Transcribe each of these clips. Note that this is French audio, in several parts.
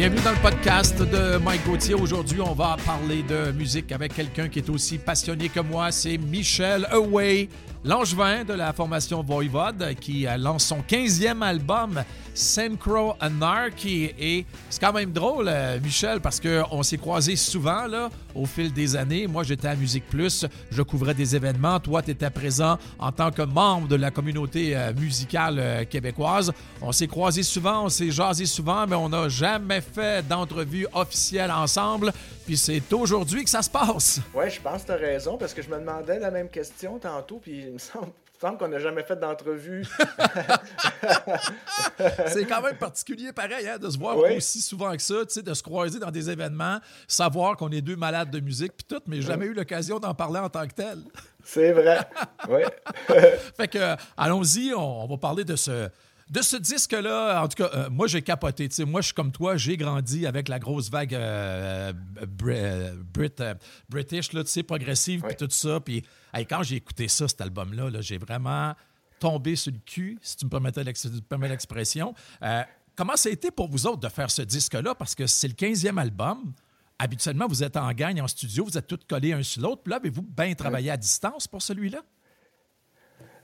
Bienvenue dans le podcast de Mike Gauthier. Aujourd'hui, on va parler de musique avec quelqu'un qui est aussi passionné que moi. C'est Michel Away, l'angevin de la formation Voivode, qui lance son 15e album Synchro Anarchy. Et c'est quand même drôle, euh, Michel, parce qu'on s'est croisés souvent là, au fil des années. Moi, j'étais à Musique Plus, je couvrais des événements. Toi, tu étais présent en tant que membre de la communauté euh, musicale euh, québécoise. On s'est croisés souvent, on s'est jasé souvent, mais on n'a jamais fait d'entrevue officielle ensemble. Puis c'est aujourd'hui que ça se passe. Oui, je pense que tu as raison, parce que je me demandais la même question tantôt, puis il me semble semble qu'on n'a jamais fait d'entrevue. c'est quand même particulier, pareil, hein, de se voir aussi souvent que ça, de se croiser dans des événements, savoir qu'on est deux malades de musique, puis tout, mais jamais eu l'occasion d'en parler en tant que tel. C'est vrai. oui. fait que, allons-y, on, va parler de ce de ce disque-là, en tout cas, euh, moi, j'ai capoté. moi, je suis comme toi, j'ai grandi avec la grosse vague euh, euh, Brit, British, là, progressive, puis tout ça. Puis quand j'ai écouté ça, cet album-là, -là, j'ai vraiment tombé sur le cul, si tu me permets l'expression. comment ça a été pour vous autres de faire ce disque-là? Parce que c'est le 15e album. Habituellement, vous êtes en gagne en studio, vous êtes tous collés un sur l'autre. Puis là, avez-vous bien travaillé à distance pour celui-là?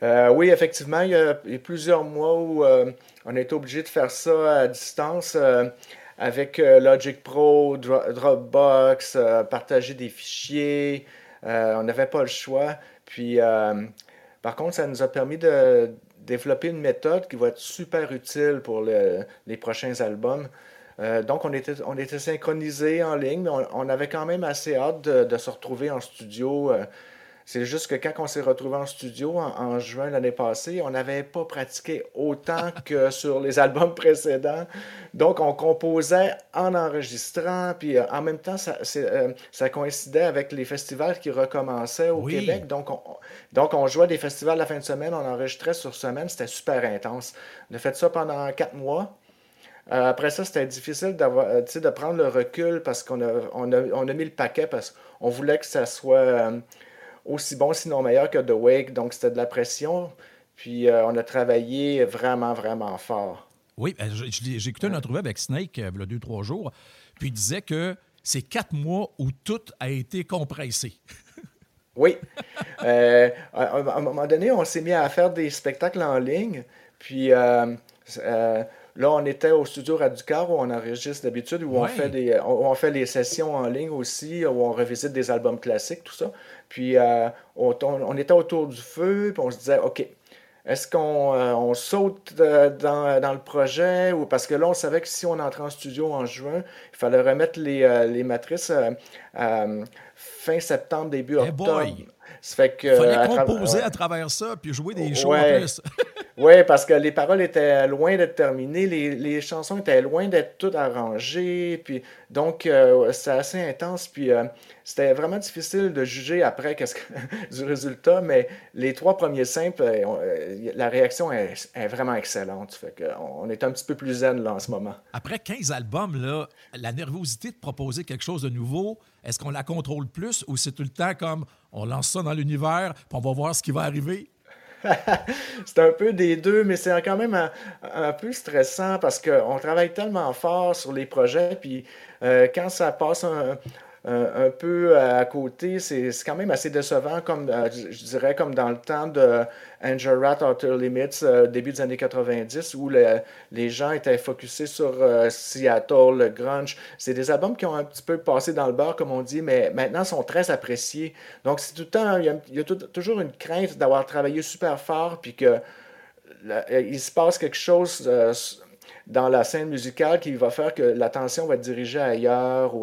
Euh, oui, effectivement, il y, a, plusieurs mois où euh, on été obligé de faire ça à distance euh, avec Logic Pro, Dropbox, partager des fichiers. on n'avait pas le choix. Puis, par contre, ça nous a permis de développer une méthode qui va être super utile pour les prochains albums. donc, on était, on était synchronisés en ligne, mais on, avait quand même assez hâte de se retrouver en studio c'est juste que quand on s'est retrouvé en studio en, juin l'année passée, on n'avait pas pratiqué autant que sur les albums précédents. Donc, on composait en enregistrant, puis euh, en même temps, ça, euh, ça, coïncidait avec les festivals qui recommençaient au Québec. Donc on, donc, on jouait des festivals la fin de semaine, on enregistrait sur semaine, c'était super intense. On a fait ça pendant quatre mois. Euh, après ça, c'était difficile d'avoir, de prendre le recul parce qu'on a, on a, on a, mis le paquet parce qu'on voulait que ça soit aussi bon, sinon meilleur que The Wake. Donc, c'était de la pression. Puis, euh, on a travaillé vraiment, vraiment fort. Oui, ben, j'ai écouté une entrevue avec Snake euh, il y a deux, trois jours. Puis, il disait que c'est quatre mois où tout a été compressé. oui. Euh, à, un moment donné, on s'est mis à faire des spectacles en ligne. Puis, Là, on était au studio Radicar où on enregistre d'habitude, où on, fait des, on, fait les sessions en ligne aussi, où on revisite des albums classiques, tout ça. Puis euh, on, était autour du feu, puis on se disait, OK, est-ce qu'on euh, saute euh, dans, le projet? Ou parce que là, on savait que si on entrait en studio en juin, il fallait remettre les, matrices fin septembre, début octobre. fait que, fallait composer à, travers ça puis jouer des shows en plus. Oui, parce que les paroles étaient loin d'être terminées, les, chansons étaient loin d'être toutes arrangées, puis donc euh, c'est assez intense, puis euh, c'était vraiment difficile de juger après qu'est-ce du résultat, mais les trois premiers simples, euh, la réaction est, vraiment excellente, fait qu'on est un petit peu plus zen là en ce moment. Après 15 albums, là, la nervosité de proposer quelque chose de nouveau, est-ce qu'on la contrôle plus ou c'est tout le temps comme on lance ça dans l'univers, puis on va voir ce qui va arriver? c'est un peu des deux, mais c'est quand même un, peu stressant parce qu'on travaille tellement fort sur les projets, puis euh, quand ça passe un, un, peu à côté, c'est quand même assez décevant, comme euh, je dirais comme dans le temps de Angel Rat Outer Limits, euh, début des années 90, où les gens étaient focusés sur euh, Seattle, le grunge. C'est des albums qui ont un petit peu passé dans le beurre, comme on dit, mais maintenant sont très appréciés. Donc c'est tout le temps, il y a, toujours une crainte d'avoir travaillé super fort, puis que il se passe quelque chose dans la scène musicale qui va faire que l'attention va être dirigée ailleurs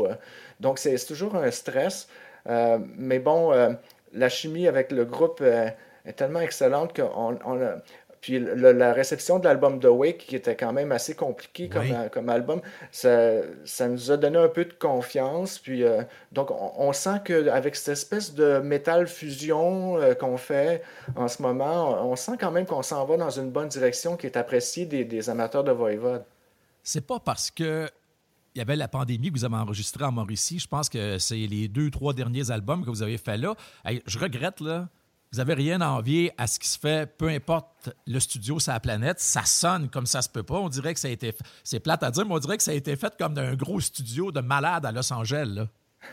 donc, c'est toujours un stress. Euh, mais bon, euh, la chimie avec le groupe euh, est tellement excellente qu'on a. Puis la réception de l'album The Wake, qui était quand même assez compliqué comme, comme album, ça, ça, nous a donné un peu de confiance. Puis donc, on, sent qu'avec cette espèce de métal fusion qu'on fait en ce moment, on, sent quand même qu'on s'en va dans une bonne direction qui est appréciée des, des amateurs de Voivode. C'est pas parce que il y avait la pandémie que vous avez enregistré en Mauricie. Je pense que c'est les deux, trois derniers albums que vous avez fait là. je regrette, là. vous avez rien à envier à ce qui se fait, peu importe le studio sur la planète, ça sonne comme ça se peut pas. On dirait que ça a été, c'est plate à dire, mais on dirait que ça a été fait comme d'un gros studio de malade à Los Angeles.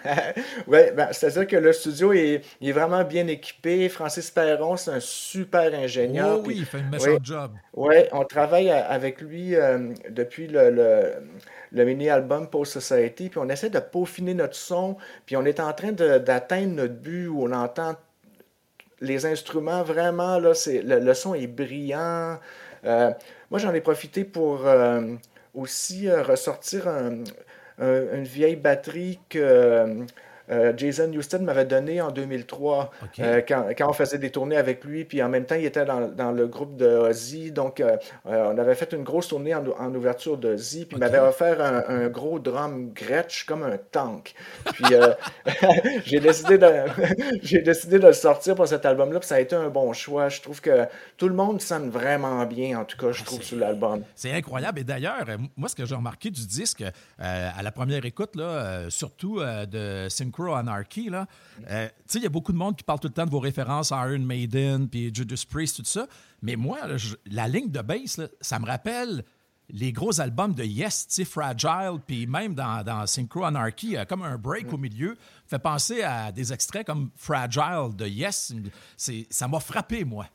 oui, ben, c'est-à-dire que le studio est, est, vraiment bien équipé. Francis Perron, c'est un super ingénieur. Oh, oui, il fait un méchant job. Oui, on travaille avec lui euh, depuis le, le, mini-album Post Society, puis on essaie de peaufiner notre son, puis on est en train d'atteindre notre but où on entend les instruments vraiment, là, c'est, le, son est brillant. Euh, moi, j'en ai profité pour euh, aussi ressortir un une vieille batterie que euh, Jason Houston m'avait donné en 2003 euh, quand, quand, on faisait des tournées avec lui. Puis en même temps, il était dans, dans le groupe de Ozzy. Donc, euh, on avait fait une grosse tournée en, en ouverture d'Ozzy. Puis il m'avait offert un, un, gros drum Gretsch comme un tank. Puis j'ai décidé, de, j'ai décidé de le sortir pour cet album-là. Puis ça a été un bon choix. Je trouve que tout le monde sonne vraiment bien, en tout cas, je ah, trouve, sur l'album. C'est incroyable. Et d'ailleurs, moi, ce que j'ai remarqué du disque, à la première écoute, là, surtout de Synchro Anarchy, là, euh, il y a beaucoup de monde qui parle tout le temps de vos références à Iron Maiden, puis Judas Priest, tout ça. Mais moi, la ligne de bass, ça me rappelle les gros albums de Yes, Fragile, puis même dans, dans Synchro Anarchy, comme un break au milieu, fait penser à des extraits comme Fragile de Yes. Ça m'a frappé, moi.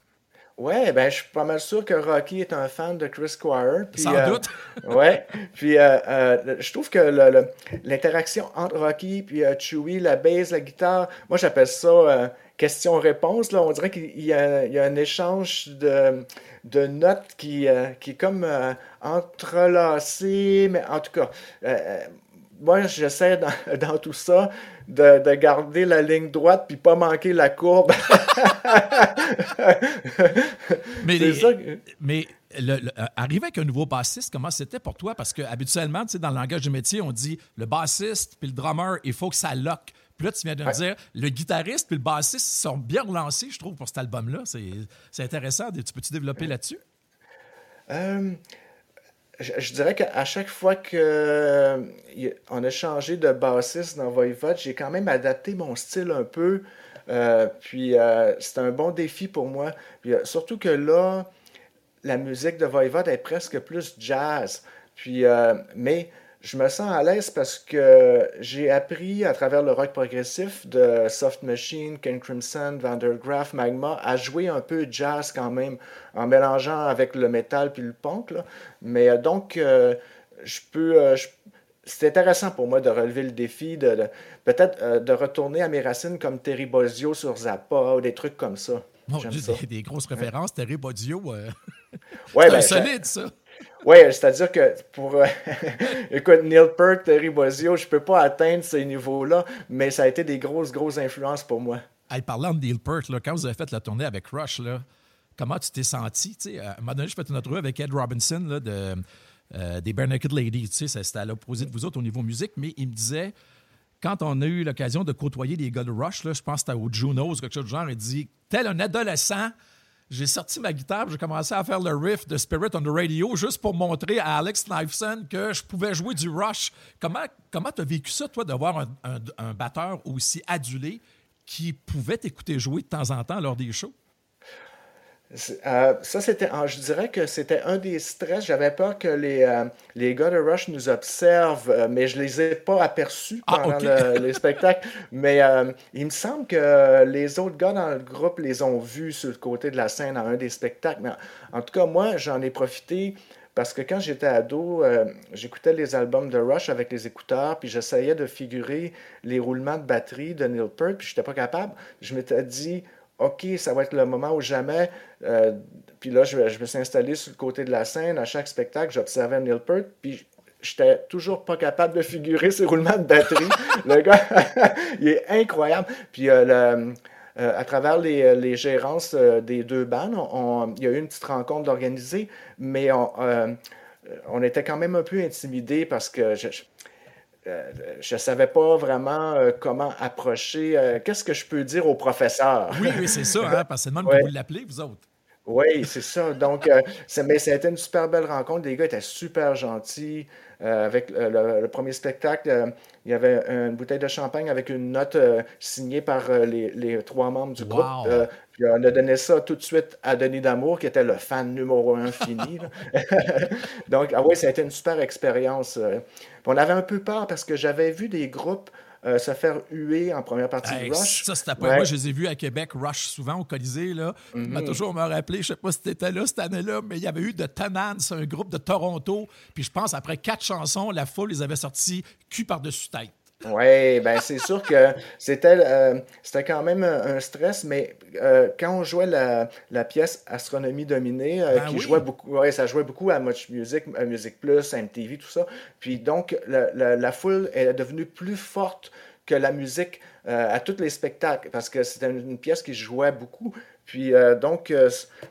Ouais, ben je suis pas mal sûr que Rocky est un fan de Chris Squire. Sans euh, doute. ouais. Puis euh, euh, je trouve que l'interaction entre Rocky puis Chewie, la bass, la guitare, moi j'appelle ça question-réponse. Là, on dirait qu'il y, a un échange de, de notes qui, qui est comme entrelacé, mais en tout cas moi, j'essaie dans, tout ça de, garder la ligne droite puis pas manquer la courbe. mais mais le, euh, arriver avec un nouveau bassiste, comment c'était pour toi? Parce que habituellement, dans le langage du métier, on dit le bassiste puis le drummer, il faut que ça lock. Puis là, tu viens de me dire, le guitariste puis le bassiste sont bien relancés, je trouve, pour cet album-là. C'est intéressant. Tu peux-tu développer là-dessus? Euh, je, dirais qu'à chaque fois qu'on euh, a changé de bassiste dans Voivode, j'ai quand même adapté mon style un peu. Euh, puis euh, c'est un bon défi pour moi. surtout que là, la musique de Voivode est presque plus jazz. Puis, mais je me sens à l'aise parce que j'ai appris à travers le rock progressif de Soft Machine, Ken Crimson, Vandergraaf, Magma à jouer un peu jazz quand même en mélangeant avec le métal puis le punk. Mais euh, donc, euh, je peux. Euh, c'est intéressant pour moi de relever le défi, de, peut-être de retourner à mes racines comme Terry Bozzio sur Zappa ou des trucs comme ça. Bon, des, des, grosses références, Terry Bozzio. ouais, ben, solide, ça. Oui, c'est-à-dire que pour. Euh, écoute, Neil Peart, Terry Bozzio, je peux pas atteindre ces niveaux-là, mais ça a été des grosses, grosses influences pour moi. Hey, parlant de Neil Peart, là, quand vous avez fait la tournée avec Rush, là, comment tu t'es senti? à un moment donné, je fais une entrevue avec Ed Robinson là, de, euh, des Bare Naked Ladies. C'était à l'opposé de vous autres au niveau musique, mais il me disait quand on a eu l'occasion de côtoyer des gars de Rush, là, je pense que c'était au Junos, quelque chose du genre, il dit Tel un adolescent, j'ai sorti ma guitare, j'ai commencé à faire le riff de Spirit on the Radio juste pour montrer à Alex Knifeson que je pouvais jouer du Rush. Comment comment as vécu ça, toi, d'avoir un, un, batteur aussi adulé qui pouvait t'écouter jouer de temps en temps lors des shows? Euh, ça, c'était, je dirais que c'était un des stress. J'avais peur que les, euh, les gars de Rush nous observent, euh, mais je les ai pas aperçus ah, pendant les spectacles. Mais il me semble que les autres gars dans le groupe les ont vus sur le côté de la scène à un des spectacles. Mais en, tout cas, moi, j'en ai profité parce que quand j'étais ado, j'écoutais les albums de Rush avec les écouteurs, puis j'essayais de figurer les roulements de batterie de Neil Peart, puis je n'étais pas capable. Je m'étais dit, OK, ça va être le moment ou jamais. Euh, puis là, je, je, me suis installé sur le côté de la scène. À chaque spectacle, j'observais Neil Peart, puis j'étais toujours pas capable de figurer ces roulements de batterie. le gars, il est incroyable. Puis euh, euh, à travers les, les gérances des deux bandes, il y a eu une petite rencontre d'organiser, mais on, on, était quand même un peu intimidés parce que je, euh, je ne savais pas vraiment euh, comment approcher. Euh, qu'est-ce que je peux dire au professeur? Oui, oui, c'est ça, hein, parce que c'est le même que vous l'appelez, vous autres. Oui, c'est ça. Donc, mais ça a été une super belle rencontre. Les gars étaient super gentils. Avec le, premier spectacle, il y avait une bouteille de champagne avec une note signée par les, trois membres du groupe. Puis on a donné ça tout de suite à Denis Damour, qui était le fan numéro un fini. Donc, ah oui, ça a été une super expérience. on avait un peu peur parce que j'avais vu des groupes euh, se faire huer en première partie de Rush. Ça, c'était pas. Moi, je les ai vus à Québec, Rush, souvent au Colisée. Là. m'a mhm. toujours me rappelé, je sais pas si tu étais là cette année-là, mais il y avait eu de c'est un groupe de Toronto. Puis je pense, après quatre chansons, la foule les avait sortis cul par-dessus tête. Oui, ben c'est sûr que c'était euh, quand même un stress, mais euh, quand on jouait la, la pièce Astronomie dominée, euh, ben qui jouait beaucoup, ouais, ça jouait beaucoup à Much Music, à Music Plus, MTV, tout ça. Puis donc la, la, foule est devenue plus forte que la musique à tous les spectacles, parce que c'était une, pièce qui jouait beaucoup. Puis donc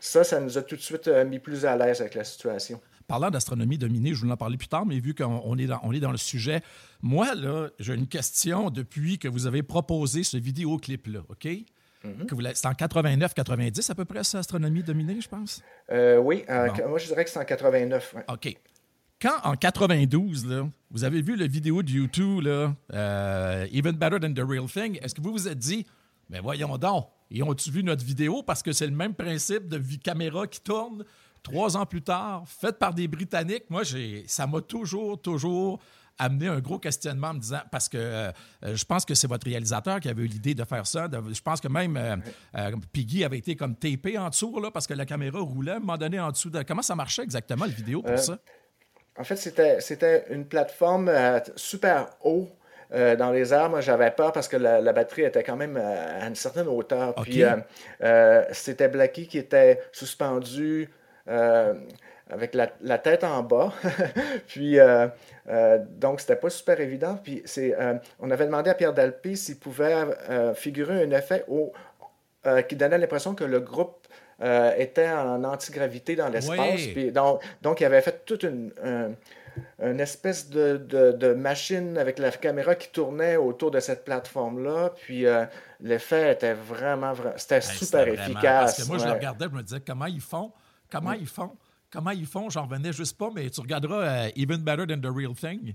ça, ça nous a tout de suite mis plus à l'aise avec la situation. Parlant d'astronomie dominée, je vous en parler plus tard, mais vu qu'on est, dans, on est dans le sujet, moi, là, j'ai une question depuis que vous avez proposé ce vidéoclip-là, OK? Mhm. C'est en 89-90 à peu près, ça, Astronomie dominée, je pense? Euh, oui, moi je dirais que c'est en 89. OK. Quand en 92, là, vous avez vu la vidéo de YouTube, là, euh, Even Better Than the Real Thing, est-ce que vous vous êtes dit, mais voyons donc, ils ont-tu vu notre vidéo parce que c'est le même principe de caméra qui tourne? trois ans plus tard, faite par des Britanniques, moi, ça m'a toujours, toujours amené un gros questionnement en me disant, parce que euh, je pense que c'est votre réalisateur qui avait eu l'idée de faire ça. je pense que même euh, euh, Piggy avait été comme tapé en dessous, là, parce que la caméra roulait à un moment donné en dessous. De... Comment ça marchait exactement, le vidéo, pour ça? En fait, c'était une plateforme super haut. dans les airs, moi j'avais peur parce que la, batterie était quand même à une certaine hauteur. Puis c'était Blackie qui était suspendu euh, avec la, tête en bas. puis, euh, euh, donc, c'était pas super évident. Puis, c'est, on avait demandé à Pierre Dalpé s'il pouvait figurer un effet au, qui donnait l'impression que le groupe était en antigravité dans l'espace. Puis, donc, donc, il avait fait toute une, une espèce de, de, machine avec la caméra qui tournait autour de cette plateforme-là. Puis l'effet était vraiment, vraiment c'était super efficace. Parce que moi, je le regardais, je me disais comment ils font? Comment ils font? Comment ils font? J'en revenais juste pas, mais tu regarderas euh, Even Better Than the Real Thing.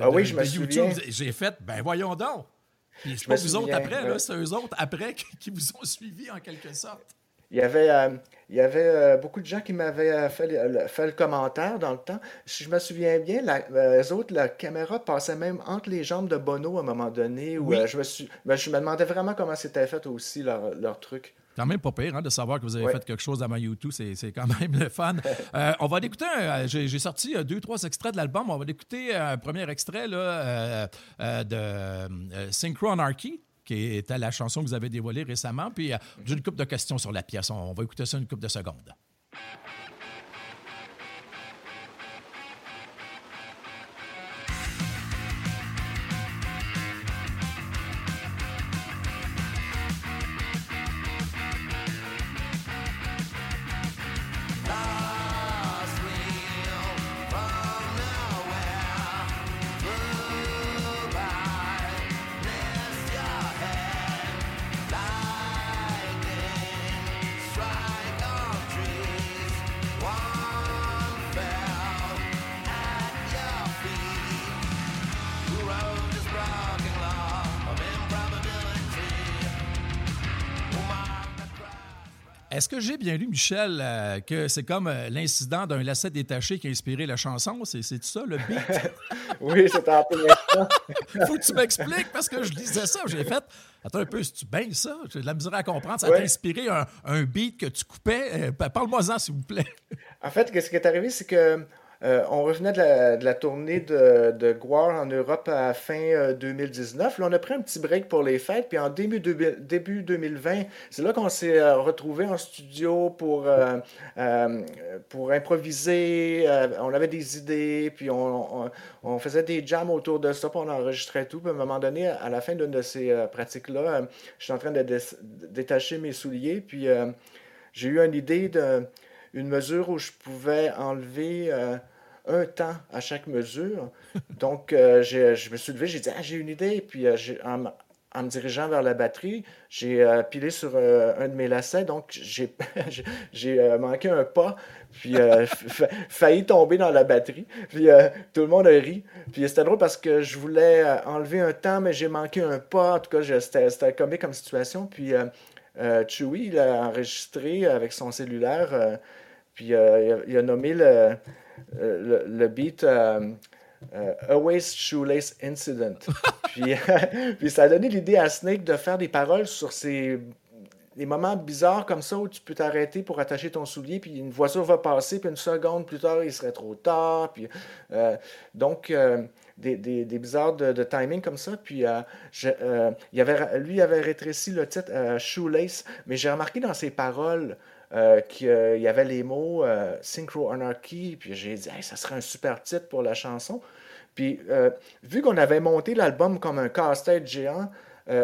ah oui, je me YouTube. J'ai fait, ben voyons donc. Puis c'est pas vous autres après, c'est eux autres après qui, vous ont suivi en quelque sorte. Il y avait, euh, il y avait euh, beaucoup de gens qui m'avaient fait, fait, le commentaire dans le temps. Si je me souviens bien, les autres, la caméra passait même entre les jambes de Bono à un moment donné. Où, je, me suis, ben, je me demandais vraiment comment c'était fait aussi leur, leur truc quand même pas pire hein, de savoir que vous avez fait quelque chose à ma YouTube. C'est quand même le fun. Euh, on va l'écouter. J'ai sorti euh, deux, trois extraits de l'album. On va l'écouter un premier extrait là, euh, de Synchronarchy qui était la chanson que vous avez dévoilée récemment. Puis j'ai une couple de questions sur la pièce. On va écouter ça une couple de secondes. Que j'ai bien lu, Michel, euh, que c'est comme euh, l'incident d'un lacet détaché qui a inspiré la chanson? C'est ça, le beat? oui, c'est un peu. Faut que tu m'expliques parce que je disais ça. J'ai fait, attends un peu, si tu bien ça? J'ai de la misère à comprendre. Ça a inspiré un, beat que tu coupais. Euh, parle-moi-en, s'il vous plaît. En fait, ce qui est arrivé, c'est que euh, on revenait de la, tournée de, de en Europe à fin 2019. Euh, Là, on a pris un petit break pour les fêtes, puis en début, début 2020, c'est là qu'on s'est euh, retrouvé en studio pour, pour improviser. on avait des idées, puis on, faisait des jams autour de ça, puis on enregistrait tout. Puis à un moment donné, à la fin d'une de ces pratiques-là, je suis en train de détacher mes souliers, puis j'ai eu une idée de une mesure où je pouvais enlever un temps à chaque mesure. Donc, euh, je me suis levé, j'ai dit, ah, j'ai une idée. Puis, euh, en me dirigeant vers la batterie, j'ai pilé sur un de mes lacets, donc j'ai j'ai manqué un pas, puis failli tomber dans la batterie. Puis tout le monde a ri. Puis c'était drôle parce que je voulais enlever un temps, mais j'ai manqué un pas. En tout cas, c'était comique comme situation. Puis Chewie, il a enregistré avec son cellulaire, puis il a, nommé le, le, le beat euh, A Waste Shoelace Incident. puis, puis, ça a donné l'idée à Snake de faire des paroles sur ces des moments bizarres comme ça où tu peux t'arrêter pour attacher ton soulier, puis une voiture va passer, puis une seconde plus tard, il serait trop tard. Puis, euh, donc, euh, des, des, des, bizarres de, timing comme ça. Puis, il avait, lui avait rétréci le titre Shoelace, mais j'ai remarqué dans ses paroles euh, qu'il y avait les mots euh, Synchro Anarchy, puis j'ai dit, ça serait un super titre pour la chanson. Puis, euh, vu qu'on avait monté l'album comme un casse-tête géant,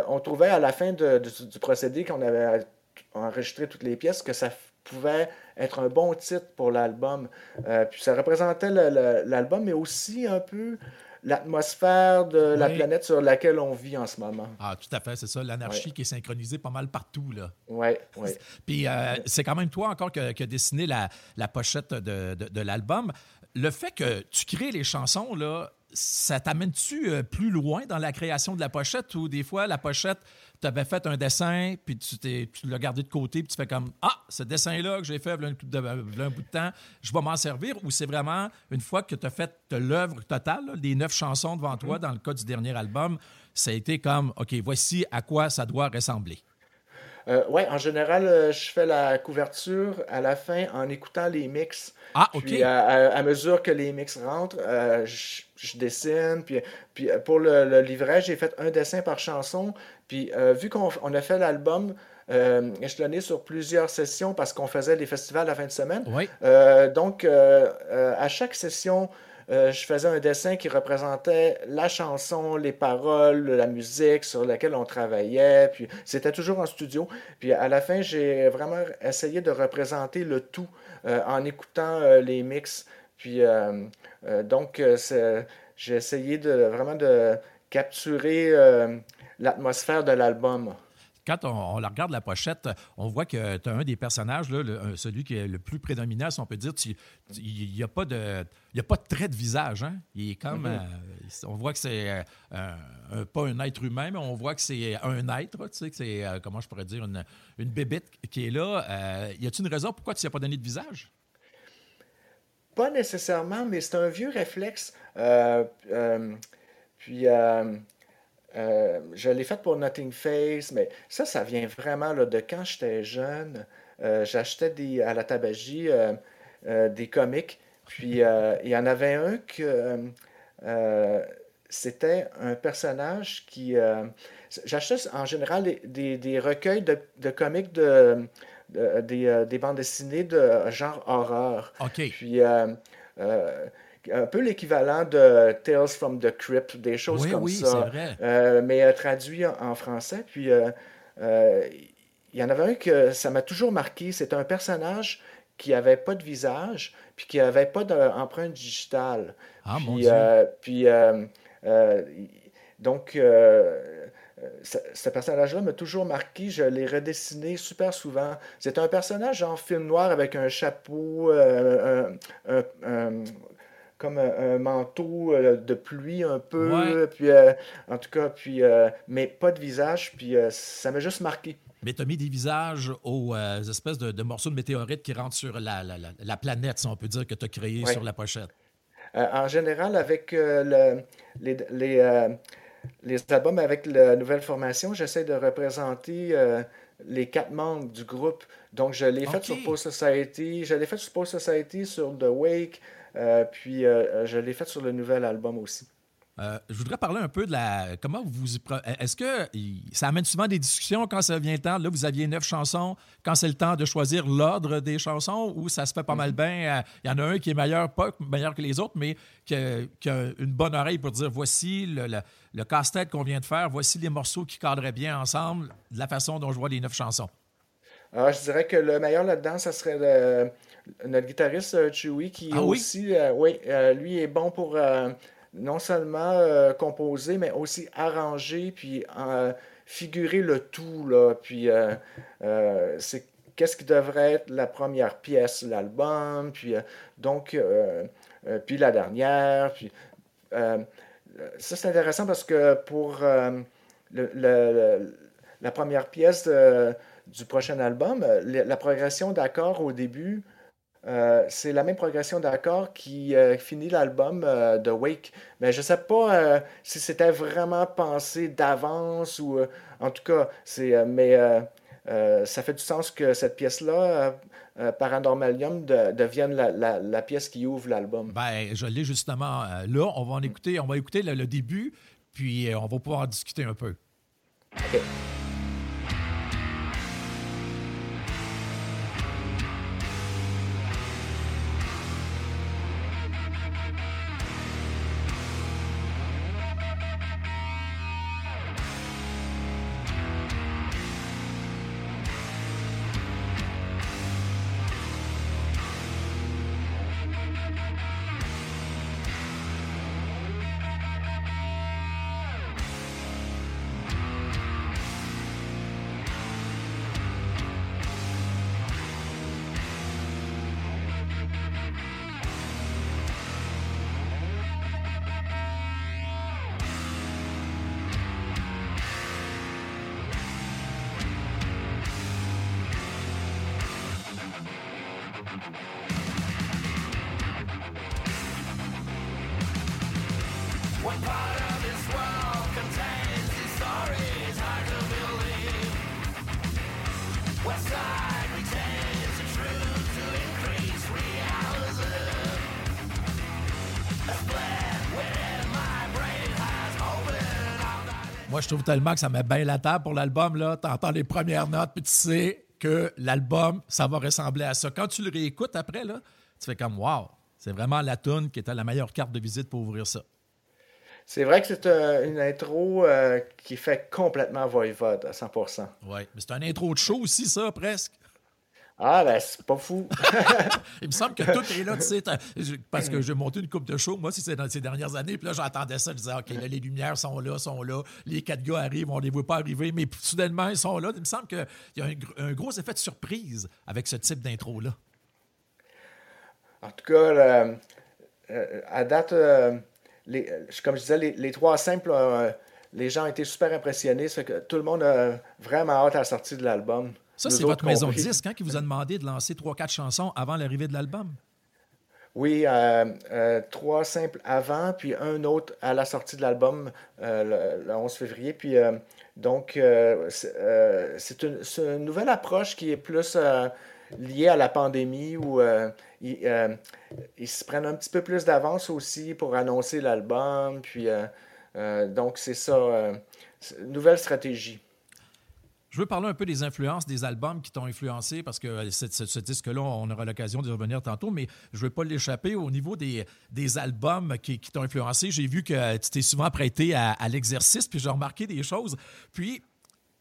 on trouvait à la fin du procédé qu'on avait enregistré toutes les pièces que ça pouvait être un bon titre pour l'album. puis ça représentait l'album, mais aussi un peu l'atmosphère de la planète sur laquelle on vit en ce moment. Ah, tout à fait, c'est ça. L'anarchie qui est synchronisée pas mal partout. là. Oui, oui. Puis euh, c'est quand même toi encore qui a dessiné la, la pochette de, de, de l'album. Le fait que tu crées les chansons, là, ça t'amène-tu euh, plus loin dans la création de la pochette ou des fois la pochette, tu avais fait un dessin, puis tu, tu l'as gardé de côté, puis tu fais comme Ah, ce dessin-là que j'ai fait il y a un bout de temps, je vais m'en servir ou c'est vraiment une fois que tu as fait l'œuvre totale, des neuf chansons devant toi, mm-hmm. dans le cas du dernier album, ça a été comme OK, voici à quoi ça doit ressembler. Euh, oui, en général, euh, je fais la couverture à la fin en écoutant les mix. Ah, OK. Puis à, mesure que les mix rentrent, euh, je, dessine. Puis, puis pour le, livret, j'ai fait un dessin par chanson. Puis vu qu'on a fait l'album, euh, échelonné sur plusieurs sessions parce qu'on faisait des festivals la fin de semaine. Oui. donc, à chaque session, euh, je faisais un dessin qui représentait la chanson, les paroles, la musique sur laquelle on travaillait. Puis c'était toujours en studio. Puis à la fin, j'ai vraiment essayé de représenter le tout euh, en écoutant euh, les mix. Puis donc, j'ai essayé de vraiment de capturer l'atmosphère de l'album quand on, la regarde la pochette, on voit que tu as un des personnages, là, celui qui est le plus prédominant, si on peut dire. Il n'y a, pas de, a pas de trait de visage. Hein? Il est comme. Mm-hmm. Euh, on voit que c'est euh, pas un être humain, mais on voit que c'est un être. Tu sais, que c'est, euh, comment je pourrais dire, une, une bébête qui est là. y a-t-il une raison pourquoi tu n'y as pas donné de visage? Pas nécessairement, mais c'est un vieux réflexe. puis euh, je l'ai fait pour Nothing Face, mais ça, ça vient vraiment là, de quand j'étais jeune. Euh, j'achetais des, à la tabagie euh, des comics. Puis il y en avait un que c'était un personnage qui. J'achetais en général des, des, recueils de, de comics de, des, des, bandes dessinées de genre horreur. OK. Puis un peu l'équivalent de Tales from the Crypt, des choses comme oui, ça. Vrai. Euh, mais euh, traduit en, français. Puis euh, il y en avait un que ça m'a toujours marqué. C'est un personnage qui n'avait pas de visage, puis qui n'avait pas d'empreinte digitale. Ah, puis, mon Dieu. puis donc, ce, personnage-là m'a toujours marqué. Je l'ai redessiné super souvent. C'est un personnage en film noir avec un chapeau, un, comme un, manteau euh, de pluie un peu, puis euh, en tout cas, puis euh, mais pas de visage, puis ça m'a juste marqué. Mais tu as mis des visages aux espèces de, morceaux de météorites qui rentrent sur la, la, planète, si on peut dire, que tu as créé sur la pochette. en général, avec le, les, les, les, albums avec la nouvelle formation, j'essaie de représenter les quatre membres du groupe. Donc, je l'ai fait sur Post Society, je l'ai fait sur Post Society, sur The Wake, euh, puis euh, euh, je l'ai fait sur le nouvel album aussi. je voudrais parler un peu de la. Comment vous. Est-ce que ça amène souvent des discussions quand ça vient le temps? Là, vous aviez neuf chansons. Quand c'est le temps de choisir l'ordre des chansons, ou ça se fait pas mal mhm. bien? Il y en a un qui est meilleur, pas meilleur que les autres, mais qui a, une bonne oreille pour dire voici le, le, casse-tête qu'on vient de faire, voici les morceaux qui cadraient bien ensemble, de la façon dont je vois les neuf chansons. Alors, je dirais que le meilleur là-dedans, ça serait le notre guitariste euh, Chewy, qui ah aussi, euh, oui, euh, lui est bon pour non seulement composer, mais aussi arranger, puis figurer le tout, là, puis c'est qu'est-ce qui devrait être la première pièce de l'album, puis donc, puis la dernière, puis ça c'est intéressant parce que pour le, la première pièce du prochain album, la progression d'accords au début, euh, c'est la même progression d'accords qui euh, finit l'album euh, de Wake. Mais je ne sais pas si c'était vraiment pensé d'avance ou en tout cas, c'est mais ça fait du sens que cette pièce-là, Paranormalium, devienne la, pièce qui ouvre l'album. Ben, je l'ai justement là. On va en écouter, on va écouter le, début, puis on va pouvoir en discuter un peu. Trouve tellement que ça met bien la table pour l'album. là. Tu entends les premières notes, puis tu sais que l'album, ça va ressembler à ça. Quand tu le réécoutes après, là, tu fais comme Wow, c'est vraiment la tune qui était la meilleure carte de visite pour ouvrir ça. C'est vrai que c'est euh, une intro euh, qui fait complètement voivode à 100%. Oui, mais c'est un intro de show aussi, ça, presque. Ah, ben, c'est pas fou. Il me semble que tout est là, tu sais, parce que j'ai monté une coupe de show, moi, si c'est dans ces dernières années, puis là, j'entendais ça, je disais, OK, là, les lumières sont là, sont là, les quatre gars arrivent, on les voit pas arriver, mais soudainement, ils sont là. Il me semble qu'il y a un, gros effet de surprise avec ce type d'intro-là. En tout cas, euh, à date, euh, les, comme je disais, les, trois simples, euh, les gens ont été super impressionnés, que tout le monde a vraiment hâte à la sortie de l'album. Ça, c'est votre maison de disque hein, qui vous a demandé de lancer trois, quatre chansons avant l'arrivée de l'album. Oui, euh, euh, trois simples avant, puis un autre à la sortie de l'album euh, le, 11 février. Puis donc, c'est une, nouvelle approche qui est plus liée à la pandémie où ils, ils, se prennent un petit peu plus d'avance aussi pour annoncer l'album. Puis donc, c'est ça, nouvelle stratégie. Je veux parler un peu des influences des albums qui t'ont influencé parce que euh, ce, disque-là, on aura l'occasion d'y revenir tantôt, mais je ne veux pas l'échapper. Au niveau des, des albums qui, t'ont influencé, j'ai vu que tu t'es souvent prêté à, à l'exercice, puis j'ai remarqué des choses. Puis,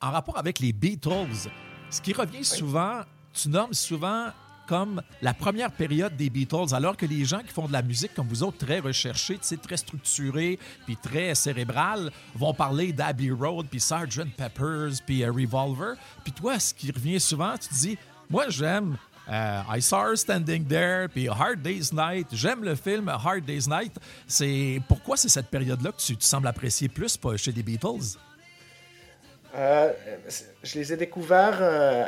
en rapport avec les Beatles, ce qui revient souvent, tu nommes souvent comme la première période des Beatles, alors que les gens qui font de la musique comme vous autres, très recherchés, très structurés, puis très cérébral, vont parler d'Abbey Road, puis Sgt. Peppers, puis euh, Revolver. Puis toi, ce qui revient souvent, tu te dis, moi j'aime euh, I Saw Her Standing There, puis Hard Day's Night. J'aime le film Hard Day's Night. C'est pourquoi c'est cette période-là que tu, sembles apprécier plus pas, chez les Beatles? Euh, je les ai découverts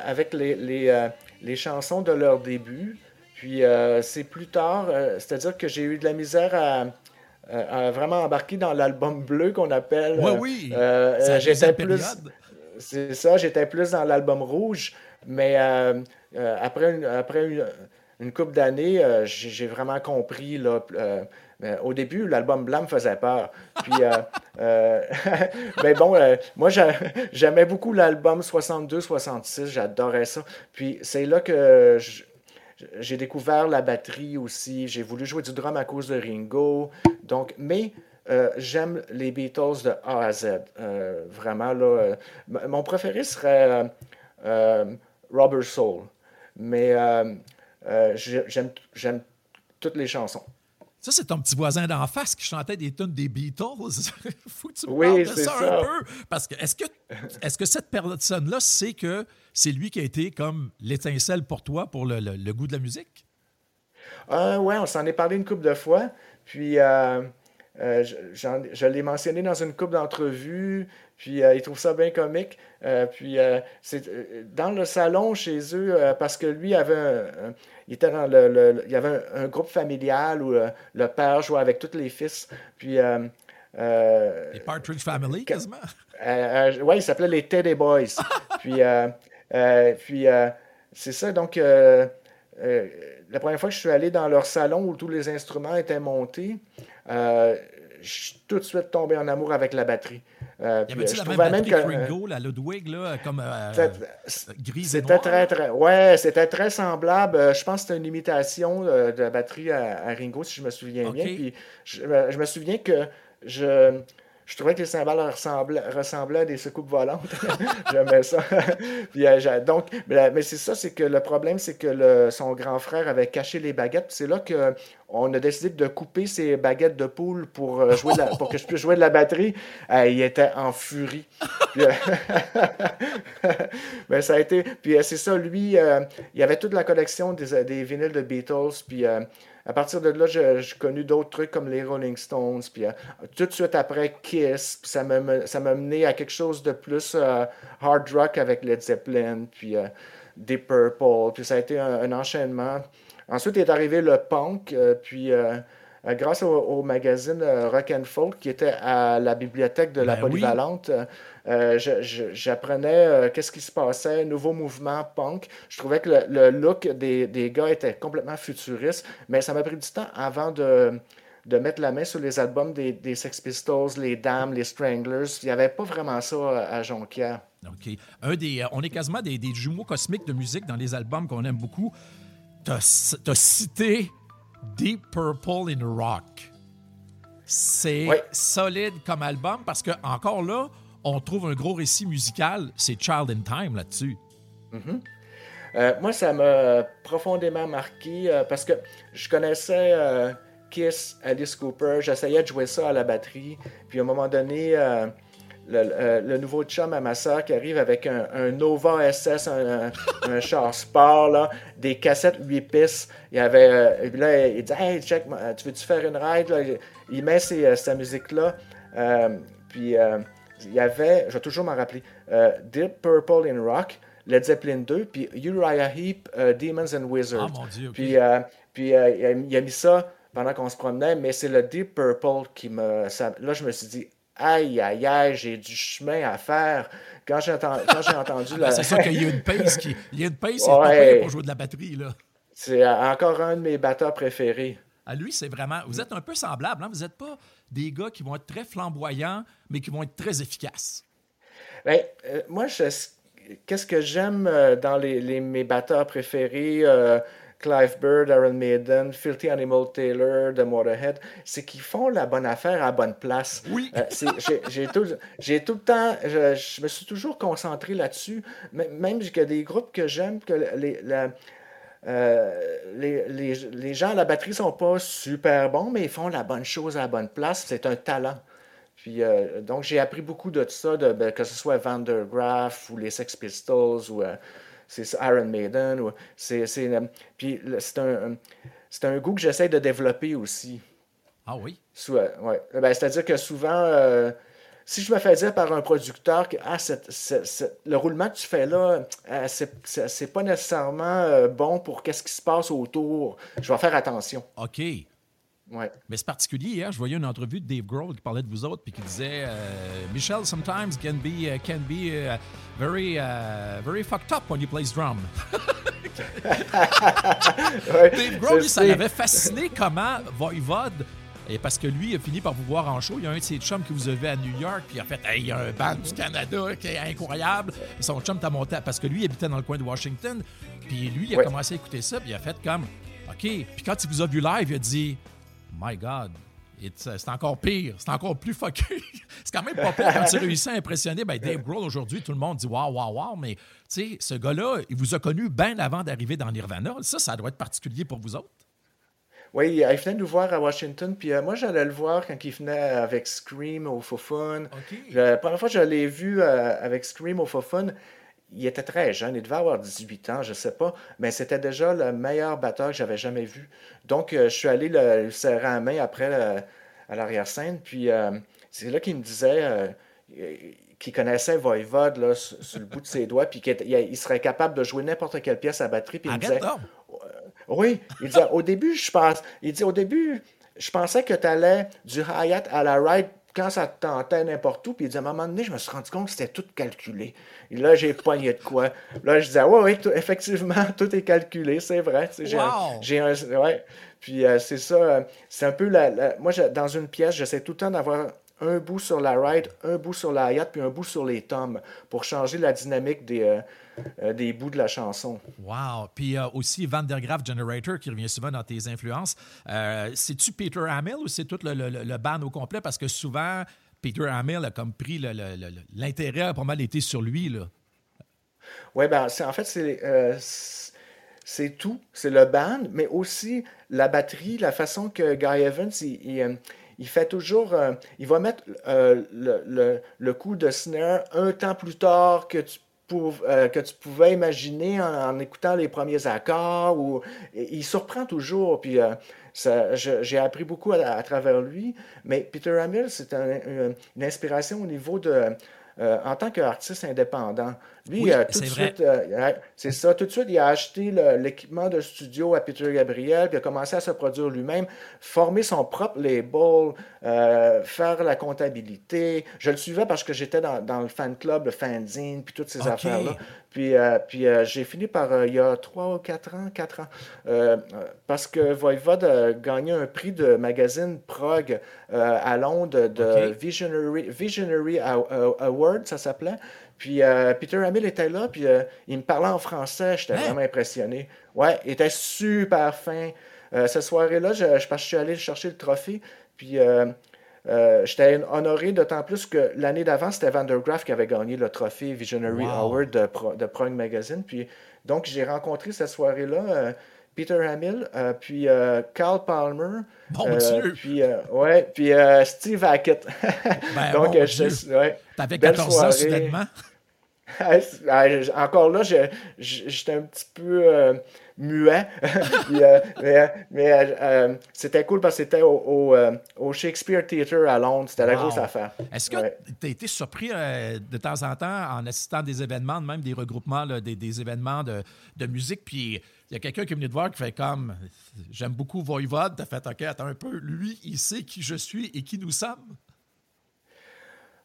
avec les, les, les chansons de leur début. Puis euh, c'est plus tard, euh, c'est-à-dire que j'ai eu de la misère à, vraiment embarquer dans l'album bleu qu'on appelle. oui, oui. Euh, j'étais plus. C'est ça, j'étais plus dans l'album rouge. Mais après, une, après une, couple d'années, j'ai vraiment compris là, au début, l'album blanc me faisait peur. Puis, euh, euh, ben bon, euh, moi, j'aimais beaucoup l'album 62-66, j'adorais ça. Puis c'est là que j'ai découvert la batterie aussi. J'ai voulu jouer du drum à cause de Ringo. Donc, mais j'aime les Beatles de A à Z. vraiment, là. mon préféré serait Robert Soul. Mais j'aime toutes les chansons. Ça, c'est ton petit voisin d'en face qui chantait des tunes des Beatles. faut que tu me oui, parles de ça, ça, un peu. Parce que est-ce que, est que cette personne-là sait que c'est lui qui a été comme l'étincelle pour toi pour le, le, goût de la musique? Euh, oui, on s'en est parlé une couple de fois. Puis, euh, euh, je, l'ai mentionné dans une couple d'entrevues, puis euh, il trouve ça bien comique. Euh, puis c'est dans le salon chez eux, parce que lui avait un, il était dans le, il y avait un, groupe familial où le père jouait avec tous les fils. Puis les Partridge Family, quasiment. oui, il s'appelait les Teddy Boys. puis puis c'est ça, donc la première fois que je suis allé dans leur salon où tous les instruments étaient montés, euh, je suis tout de suite tombé en amour avec la batterie. Euh, y la même batterie même que, Ringo, la Ludwig, là, comme euh, grise C'était très, très... Ouais, c'était très semblable. Je pense que c'était une imitation de, la batterie à, Ringo, si je me souviens bien. Puis je, je, me souviens que je je trouvais que les cymbales ressemblaient, à des secoupes volantes. J'aimais ça. Euh, donc, mais, c'est ça, c'est que le problème, c'est que son grand frère avait caché les baguettes. C'est là qu'on a décidé de couper ses baguettes de poule pour, euh, jouer pour que je puisse jouer de la batterie. Euh, il était en furie. mais ça a été. Puis c'est ça, lui, il avait toute la collection des, des vinyles de Beatles. Puis à partir de là, j'ai connu d'autres trucs comme les Rolling Stones. Puis euh, tout de suite après Kiss, ça m'a mené à quelque chose de plus euh, hard rock avec Led Zeppelin, puis euh, Deep Purple. Puis ça a été un, enchaînement. Ensuite est arrivé le punk, puis grâce au, magazine Rock and Folk qui était à la bibliothèque de la ben Polyvalente. Euh, j'apprenais euh, qu'est-ce qui se passait, nouveau mouvement punk. Je trouvais que le, look des, des, gars était complètement futuriste, mais ça m'a pris du temps avant de, de mettre la main sur les albums des, des Sex Pistols, les Dames, les Stranglers. Il n'y avait pas vraiment ça à Jonquière. OK. Un des, euh, on est quasiment des, des, jumeaux cosmiques de musique dans les albums qu'on aime beaucoup. Tu as, cité Deep Purple in Rock. C'est solide comme album parce que, encore là, on trouve un gros récit musical, c'est Child in Time là-dessus. Mm-hmm. Euh, moi, ça m'a profondément marqué euh, parce que je connaissais euh, Kiss, Alice Cooper, j'essayais de jouer ça à la batterie, puis à un moment donné, le, nouveau chum à ma soeur qui arrive avec un, Nova SS, un, char sport, des cassettes 8 pistes. Il, avait, là, il dit Hey, check, tu veux-tu faire une ride Il met sa musique-là. puis il y avait, je vais toujours m'en rappeler, euh, Deep Purple in Rock, Led Zeppelin 2, puis Uriah Heep, euh, Demons and Wizards. Ah, mon Dieu, Puis, euh, puis il, a, mis ça pendant qu'on se promenait, mais c'est le Deep Purple qui me... là, je me suis dit, aïe, aïe, aïe, j'ai du chemin à faire. Quand j'ai entendu, entendu la... c'est ça qu'il y a une pace, qui, il y a une pace ouais. pour jouer de la batterie, là. C'est encore un de mes batteurs préférés. À lui, c'est vraiment... Vous êtes un peu semblable, hein? Vous n'êtes pas des gars qui vont être très flamboyants, mais qui vont être très efficaces? Bien, euh, moi, qu'est-ce que j'aime euh, dans les, mes batteurs préférés, euh, Clive Bird, Aaron Maiden, Filthy Animal Taylor, The Motorhead, c'est qu'ils font la bonne affaire à la bonne place. Oui. j'ai tout, tout, le temps, je, me suis toujours concentré là-dessus. Même a des groupes que j'aime, que les, la, euh, les, les, les, gens à la batterie sont pas super bons, mais ils font la bonne chose à la bonne place. C'est un talent. Puis, euh, donc, j'ai appris beaucoup de ça, de, ben, que ce soit Van ou les Sex Pistols ou euh, c'est Iron Maiden. Ou, c'est, puis, c'est un, c'est un goût que j'essaie de développer aussi. Ah oui? ouais. Ben, c'est-à-dire que souvent, si je me fais dire par un producteur que ah, le roulement que tu fais là, euh, c'est pas nécessairement euh, bon pour qu'est-ce qui se passe autour, je vais faire attention. OK. Ouais. Mais c'est particulier. Hein? Je voyais une entrevue de Dave Grohl qui parlait de vous autres puis qui disait euh, Michel, sometimes can be, uh, can be uh, very, uh, very fucked up when you play drum. Dave Grohl, ça l'avait fasciné comment Voivode et parce que lui, il a fini par vous voir en show. Il y a un de ses chums que vous avez à New York, puis il a fait Hey, il y a un band du Canada qui est incroyable. Et son chum t'a monté parce que lui, il habitait dans le coin de Washington. Puis lui, il a commencé à écouter ça, puis il a fait comme OK. Puis quand il vous a vu live, il a dit My God, c'est encore pire, c'est encore plus fucké. c'est quand même pas pire quand tu réussis à impressionner. Ben, Dave Grohl, aujourd'hui, tout le monde dit waouh, waouh, waouh, mais tu sais, ce gars-là, il vous a connu bien avant d'arriver dans Nirvana. Ça, ça doit être particulier pour vous autres. Oui, il venait nous voir à Washington, puis moi j'allais le voir quand il venait avec Scream au Fofun. La première fois que je l'ai vu avec Scream au Fofun, il était très jeune, il devait avoir 18 ans, je ne sais pas, mais c'était déjà le meilleur batteur que j'avais jamais vu. Donc, je suis allé le, serrer la main après à l'arrière-scène, puis c'est là qu'il me disait qu'il connaissait Voivode là, sur, le bout de ses doigts, puis qu'il serait capable de jouer n'importe quelle pièce à batterie. Puis il disait, euh, oui, il disait, au début, je pense, il dit, au début, je pensais que tu allais du hi-hat à la ride quand ça te tentait n'importe où. Puis il dit, à un moment donné, je me suis rendu compte que c'était tout calculé. Et là, j'ai poigné de quoi. Là, je disais, oui, oui, effectivement, tout est calculé, c'est vrai. J'ai un, ouais. Puis euh, c'est ça, euh, c'est un peu la, moi, dans une pièce, j'essaie tout le temps d'avoir un bout sur la ride, un bout sur la yacht, puis un bout sur les tomes pour changer la dynamique des, euh, euh, des bouts de la chanson. Wow! Puis euh, aussi Van der Graaf Generator qui revient souvent dans tes influences. C'est-tu Peter Hamill ou c'est tout le, le, band au complet? Parce que souvent, Peter Hamill a comme pris l'intérêt a pas mal été sur lui. Là. Oui, ben, en fait, c'est c'est tout. C'est le band, mais aussi la batterie, la façon que Guy Evans, il il fait toujours, euh, il va mettre euh, le, coup de snare un temps plus tard que tu, euh, que tu pouvais imaginer en, écoutant les premiers accords. Ou, il surprend toujours. Puis j'ai appris beaucoup à, travers lui. Mais Peter Hamill, c'est une inspiration au niveau de euh, en tant qu'artiste indépendant. Lui, euh, tout de suite, euh, c'est ça, tout de suite, il a acheté l'équipement de studio à Peter Gabriel, puis il a commencé à se produire lui-même, former son propre label, faire la comptabilité. Je le suivais parce que j'étais dans, le fan club, le fanzine, puis toutes ces affaires-là. Puis, puis j'ai fini par, il y a trois ou quatre ans, quatre ans, parce que Voivod a gagné un prix de magazine prog à Londres de Visionary, Visionary Award ça s'appelait. Puis euh, Peter Hamill était là, puis euh, il me parlait en français. J'étais hein? vraiment impressionné. Ouais, il était super fin. Euh, cette soirée-là, je, je, je, suis allé chercher le trophée, puis j'étais honoré d'autant plus que l'année d'avant, c'était Van qui avait gagné le trophée Visionary Award de, de Prong Magazine. Puis, donc, j'ai rencontré cette soirée-là Peter Hamill, euh, puis euh, Carl Palmer. Euh, puis, ouais, puis Steve Hackett. Ben, Donc, je, ouais, T'avais 14 ans soudainement? Encore là, j'étais un petit peu muet. mais, c'était cool parce que c'était au, au, Shakespeare Theatre à Londres. C'était la grosse affaire. Est-ce que tu as été surpris de temps en temps en assistant à des événements, même des regroupements, des, des, événements de, de musique, puis il y a quelqu'un qui est venu te voir qui fait comme J'aime beaucoup Voivode. T'as fait OK, attends un peu. Lui, il sait qui je suis et qui nous sommes?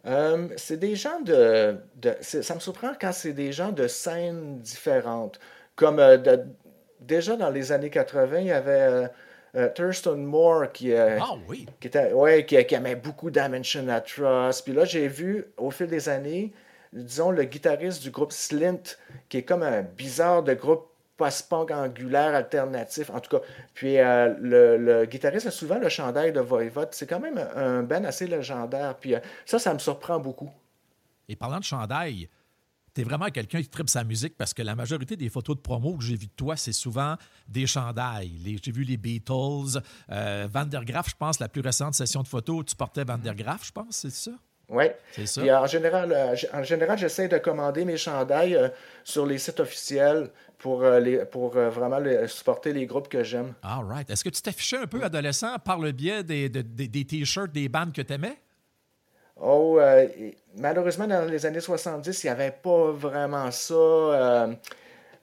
Euh, c'est des gens de, Ça me surprend quand c'est des gens de scènes différentes. Comme euh, déjà dans les années 80, il y avait euh, Thurston Moore qui, ah qui, était, ouais, qui, qui aimait beaucoup Dimension Trust. Puis là, j'ai vu au fil des années, disons, le guitariste du groupe Slint, qui est comme un bizarre de groupe post-punk angulaire alternatif, en tout cas. Puis euh, le, guitariste a souvent le chandail de Voivode. C'est quand même un band assez légendaire. Puis euh, ça, ça me surprend beaucoup. Et parlant de chandail, tu es vraiment quelqu'un qui tripe sa musique parce que la majorité des photos de promo que j'ai vues de toi, c'est souvent des chandails. J'ai vu les Beatles, euh, Van der Graaf, je pense, la plus récente session de photos, tu portais Van der Graaf, je pense, c'est ça? Oui. C'est ça. en général, en général j'essaie de commander mes chandails sur les sites officiels pour, euh, les, pour euh, vraiment supporter les groupes que j'aime. All right. Est-ce que tu t'affichais un peu adolescent par le biais des, des, T-shirts des bandes que tu aimais? Oh, euh, malheureusement, dans les années 70, il n'y avait pas vraiment ça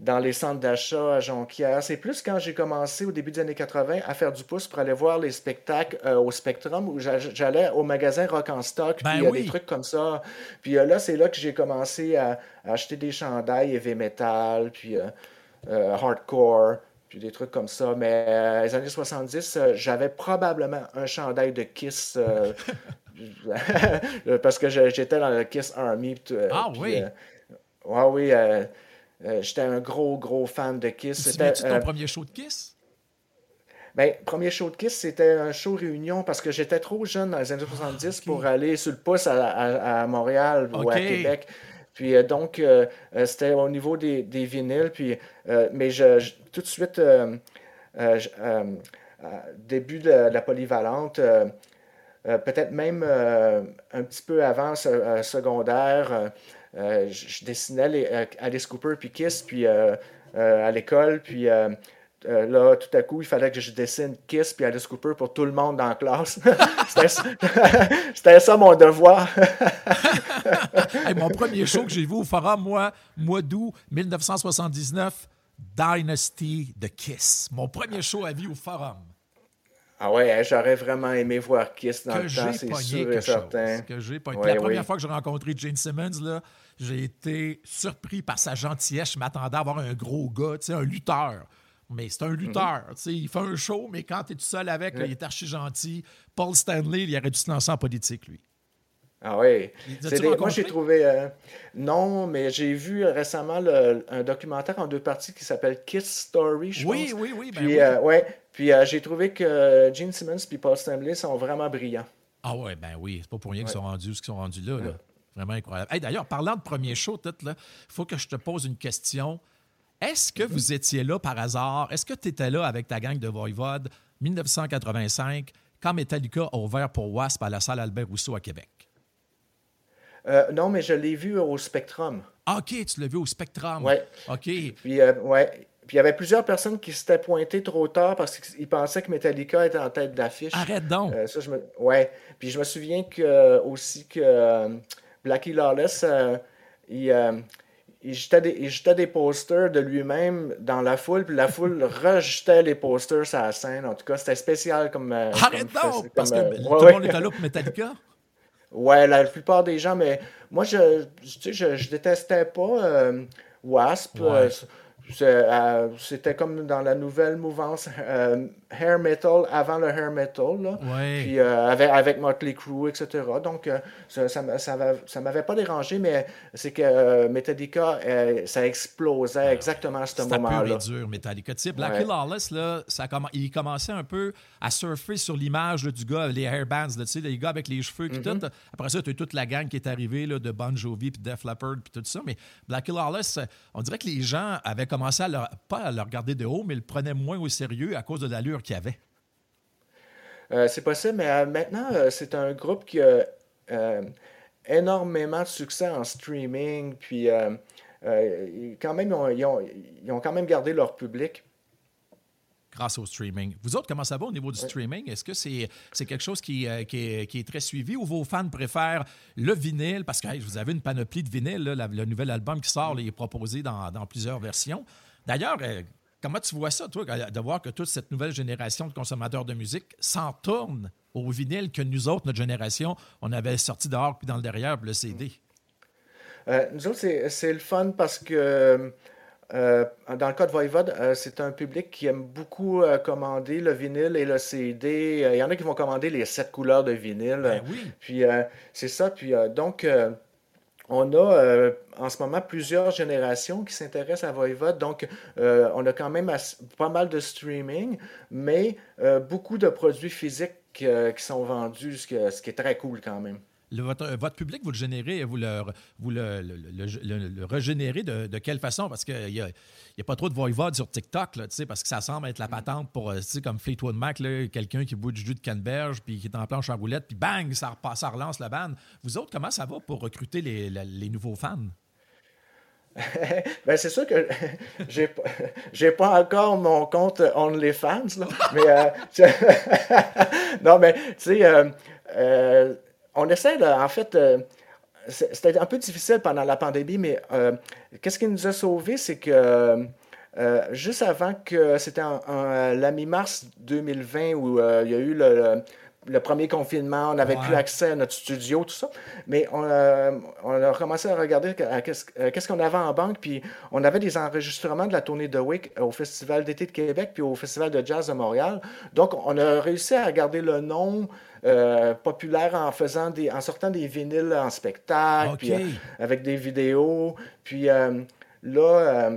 dans les centres d'achat à Jonquière. C'est plus quand j'ai commencé au début des années 80 à faire du pouce pour aller voir les spectacles au Spectrum où j'allais au magasin Rock en Stock, ben puis des trucs comme ça. Puis là, c'est là que j'ai commencé à, acheter des chandails heavy metal, puis euh, euh, hardcore, puis des trucs comme ça. Mais euh, les années 70, j'avais probablement un chandail de Kiss. parce que j'étais dans le Kiss Army. ah oui? ouais, oui. j'étais un gros, gros fan de Kiss. C'était ton premier show de Kiss? Ben, premier show de Kiss, c'était un show réunion parce que j'étais trop jeune dans les années 70 pour aller sur le pouce à, Montréal ou à Québec. Puis euh, donc, euh, euh, c'était au niveau des, des vinyles. Puis, mais je, tout de suite, début de, la polyvalente, peut-être même un petit peu avant ce, secondaire, je, dessinais Alice Cooper puis Kiss, puis à l'école, puis euh, là, tout à coup, il fallait que je dessine Kiss puis Alice Cooper pour tout le monde dans la classe. C'était ça mon devoir. mon premier show que j'ai vu au Forum, moi, mois d'août 1979, Dynasty de Kiss. Mon premier show à vie au Forum. Ah ouais, j'aurais vraiment aimé voir Kiss dans le temps, c'est sûr et certain. Que j'ai la première fois que j'ai rencontré Gene Simmons, j'ai été surpris par sa gentillesse. Je m'attendais à avoir un gros gars, un lutteur. Mais c'est un lutteur. Il fait un show, mais quand tu es tout seul avec, il est archi gentil. Paul Stanley, il aurait dû se lancer en politique, lui. Ah oui. Moi, j'ai trouvé. Euh, non, mais j'ai vu récemment un documentaire en deux parties qui s'appelle Kiss Story, je oui, Oui, oui, ben puis, oui. Euh, ouais, puis euh, j'ai trouvé que Gene Simmons et Paul Stanley sont vraiment brillants. Ah ouais, ben oui. C'est pas pour rien qu'ils sont rendus ce qu'ils sont rendus là. là. Vraiment incroyable. D'ailleurs, parlant de premier show, il faut que je te pose une question. Est-ce que vous étiez là par hasard? Est-ce que tu étais là avec ta gang de Voivode 1985 quand Metallica a ouvert pour Wasp à la salle Albert Rousseau à Québec? Euh, non, mais je l'ai vu au Spectrum. Ah, OK, tu l'as vu au Spectrum. Oui. OK. Puis, euh, ouais. Puis il y avait plusieurs personnes qui s'étaient pointées trop tard parce qu'ils pensaient que Metallica était en tête d'affiche. Arrête donc. Euh, ça, je me... Ouais. Puis je me souviens que, aussi que Blackie Lawless, il, il jetait, des, des posters de lui-même dans la foule, puis la foule rejetait les posters sur la scène. En tout cas, c'était spécial comme. Euh, Arrête donc! Parce que euh, tout le monde était là pour Metallica? Ouais, la plupart des gens, mais moi, je, je, je, détestais pas euh, Wasp. Euh, c'était comme dans la nouvelle mouvance euh, hair metal avant le hair metal. Là. Puis euh, avec, avec Motley Crue, etc. Donc ça ça, ça, m'avait pas dérangé, mais c'est que Metallica, ça explosait exactement à ce moment-là. C'était dur, Metallica. Tu sais, Blackie Lawless, là, ça il commençait un peu à surfer sur l'image du gars, les hairbands, tu sais, les gars avec les cheveux. Puis mm-hmm. tout. Après ça, tu as toute la gang qui est arrivée là, de Bon Jovi, puis Def Leppard, puis tout ça. Mais Blackie Lawless, on dirait que les gens avaient commençait à pas à le regarder de haut, mais le prenait moins au sérieux à cause de l'allure qu'il avait. Euh, c'est possible, mais euh, maintenant, euh, c'est un groupe qui a énormément de succès en streaming, puis quand même, ils ont, quand même gardé leur public grâce au streaming. Vous autres, comment ça va au niveau du streaming? Est-ce que c'est quelque chose euh, qui, est, très suivi ou vos fans préfèrent le vinyle? Parce que vous avez une panoplie de vinyle. le nouvel album qui sort il est proposé dans, plusieurs versions. D'ailleurs, euh, comment tu vois ça, toi, de voir que toute cette nouvelle génération de consommateurs de musique s'en tourne au vinyle que nous autres, notre génération, on avait sorti dehors puis dans le derrière le CD? Euh, nous autres, c'est le fun parce que euh, dans le cas de Voivode, euh, c'est un public qui aime beaucoup euh, commander le vinyle et le CD. Il y en a qui vont commander les sept couleurs de vinyle. Ben oui. Puis c'est ça. Puis donc, on a en ce moment plusieurs générations qui s'intéressent à Voivode. Donc, on a quand même pas mal de streaming, mais beaucoup de produits physiques qui sont vendus, ce qui est très cool quand même votre, public, vous le générez, vous le, vous le, régénérez de, quelle façon? Parce qu'il n'y a, a, pas trop de voivode sur TikTok, là, parce que ça semble être la patente pour, euh, comme Fleetwood Mac, quelqu'un qui boit du jus de canneberge, puis qui est en planche en roulette, puis bang, ça, ça relance la bande. Vous autres, comment ça va pour recruter les, les nouveaux fans? ben c'est sûr que j'ai j'ai pas encore mon compte OnlyFans là, mais euh, non mais tu sais euh, on essaie, en fait, euh, c'était un peu difficile pendant la pandémie, mais euh, qu'est-ce qui nous a sauvés, c'est que euh, juste avant que c'était la mi-mars 2020 où il y a eu le, premier confinement, on n'avait plus accès à notre studio, tout ça. Mais on, a commencé à regarder qu'est-ce qu'on avait en banque, puis on avait des enregistrements de la tournée de Wick au Festival d'été de Québec, puis au Festival de jazz de Montréal. Donc, on a réussi à garder le nom euh, populaire en faisant des, en sortant des vinyles en spectacle, puis, euh, avec des vidéos. Puis euh, là,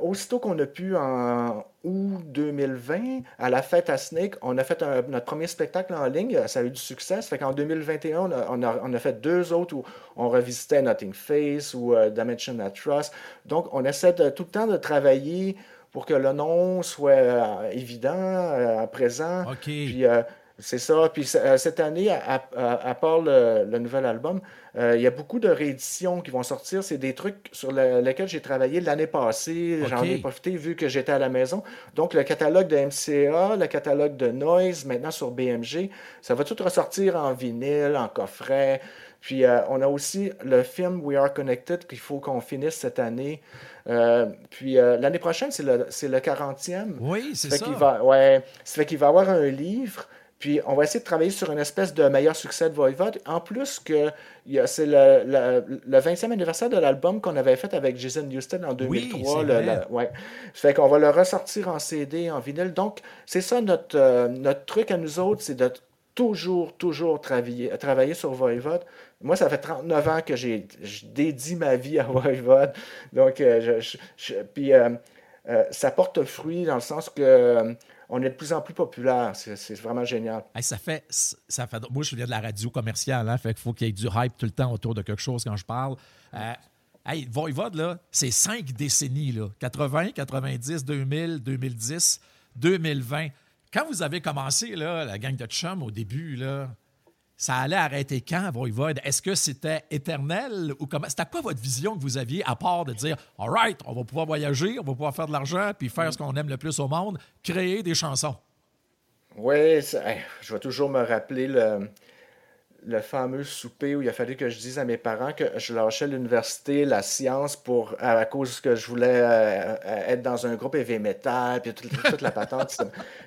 aussitôt qu'on a pu en août 2020, à la fête à Snake, on a fait notre premier spectacle en ligne. Ça a eu du succès. Ça fait qu'en 2021, on a, on, a, on a, fait deux autres où on revisitait Nothing Face ou Dimension at Trust. Donc, on essaie de, tout le temps de travailler pour que le nom soit évident, à présent. OK. Puis, c'est ça. Puis cette année, à, part le, nouvel album, il y a beaucoup de rééditions qui vont sortir. C'est des trucs sur lesquels j'ai travaillé l'année passée. J'en ai profité vu que j'étais à la maison. Donc, le catalogue de MCA, le catalogue de Noise, maintenant sur BMG, ça va tout ressortir en vinyle, en coffret. Puis euh, on a aussi le film We Are Connected qu'il faut qu'on finisse cette année. Euh, puis euh, l'année prochaine, c'est le, le 40e. Oui, c'est ça. va, ouais, ça fait qu'il va avoir un livre. Puis on va essayer de travailler sur une espèce de meilleur succès de Voivod. En plus que c'est le, le, 20e anniversaire de l'album qu'on avait fait avec Jason Houston en 2003. Oui, ouais. Ça fait qu'on va le ressortir en CD, en vinyle. Donc, c'est ça notre, notre truc à nous autres, c'est de toujours, toujours travailler, travailler sur Voivod. Moi, ça fait 39 ans que j'ai dédie ma vie à Voivod. Donc, euh, je, puis euh, euh, ça porte fruit dans le sens que on est de plus en plus populaire. C'est vraiment génial. ça fait, ça fait. Moi, je viens de la radio commerciale, hein, fait qu'il faut qu'il y ait du hype tout le temps autour de quelque chose quand je parle. hey, Voivod, là, c'est cinq décennies, là. 80, 90, 2000, 2010, 2020. Quand vous avez commencé, là, la gang de chum au début, là, ça allait arrêter quand, Voivode? Est-ce que c'était éternel ou comment? C'était quoi votre vision que vous aviez à part de dire, all right, on va pouvoir voyager, on va pouvoir faire de l'argent, puis faire ce qu'on aime le plus au monde, créer des chansons? Oui, je vais toujours me rappeler le, le fameux souper où il a fallu que je dise à mes parents que je lâchais l'université, la science, pour à, cause que je voulais euh, euh, être dans un groupe heavy puis toute, la patente.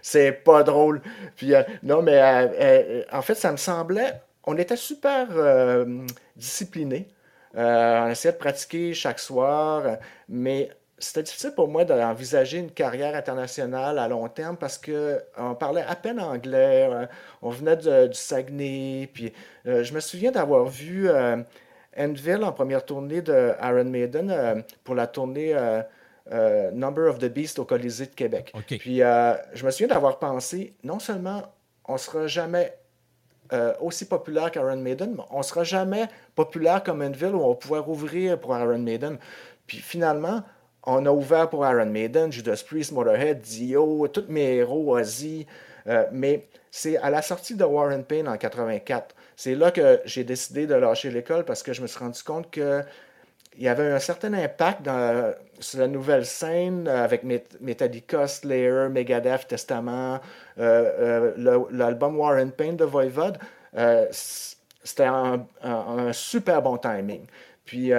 c'est pas drôle. Puis euh, non, mais en fait, ça me semblait. On était super disciplinés. on essayait de pratiquer chaque soir, mais c'était difficile pour moi d'envisager une carrière internationale à long terme parce qu'on parlait à peine anglais, euh, on venait du Saguenay, puis euh, je me souviens d'avoir vu euh, Enville en première tournée de Iron Maiden pour la tournée Number of the Beast au Colisée de Québec. Puis je me souviens d'avoir pensé, non seulement on ne sera jamais aussi populaire qu'Iron Maiden, mais on ne sera jamais populaire comme Enville où on va pouvoir ouvrir pour Iron Maiden. Puis finalement, on a ouvert pour Iron Maiden, Judas Priest, Motorhead, Dio, tous mes héros, Ozzy. Euh, mais c'est à la sortie de Warren Payne en 84. C'est là que j'ai décidé de lâcher l'école parce que je me suis rendu compte que il y avait un certain impact sur la nouvelle scène avec Metallica, Slayer, Megadeth, Testament, euh, euh, l'album Warren Payne de Voivod. C'était un, super bon timing. Puis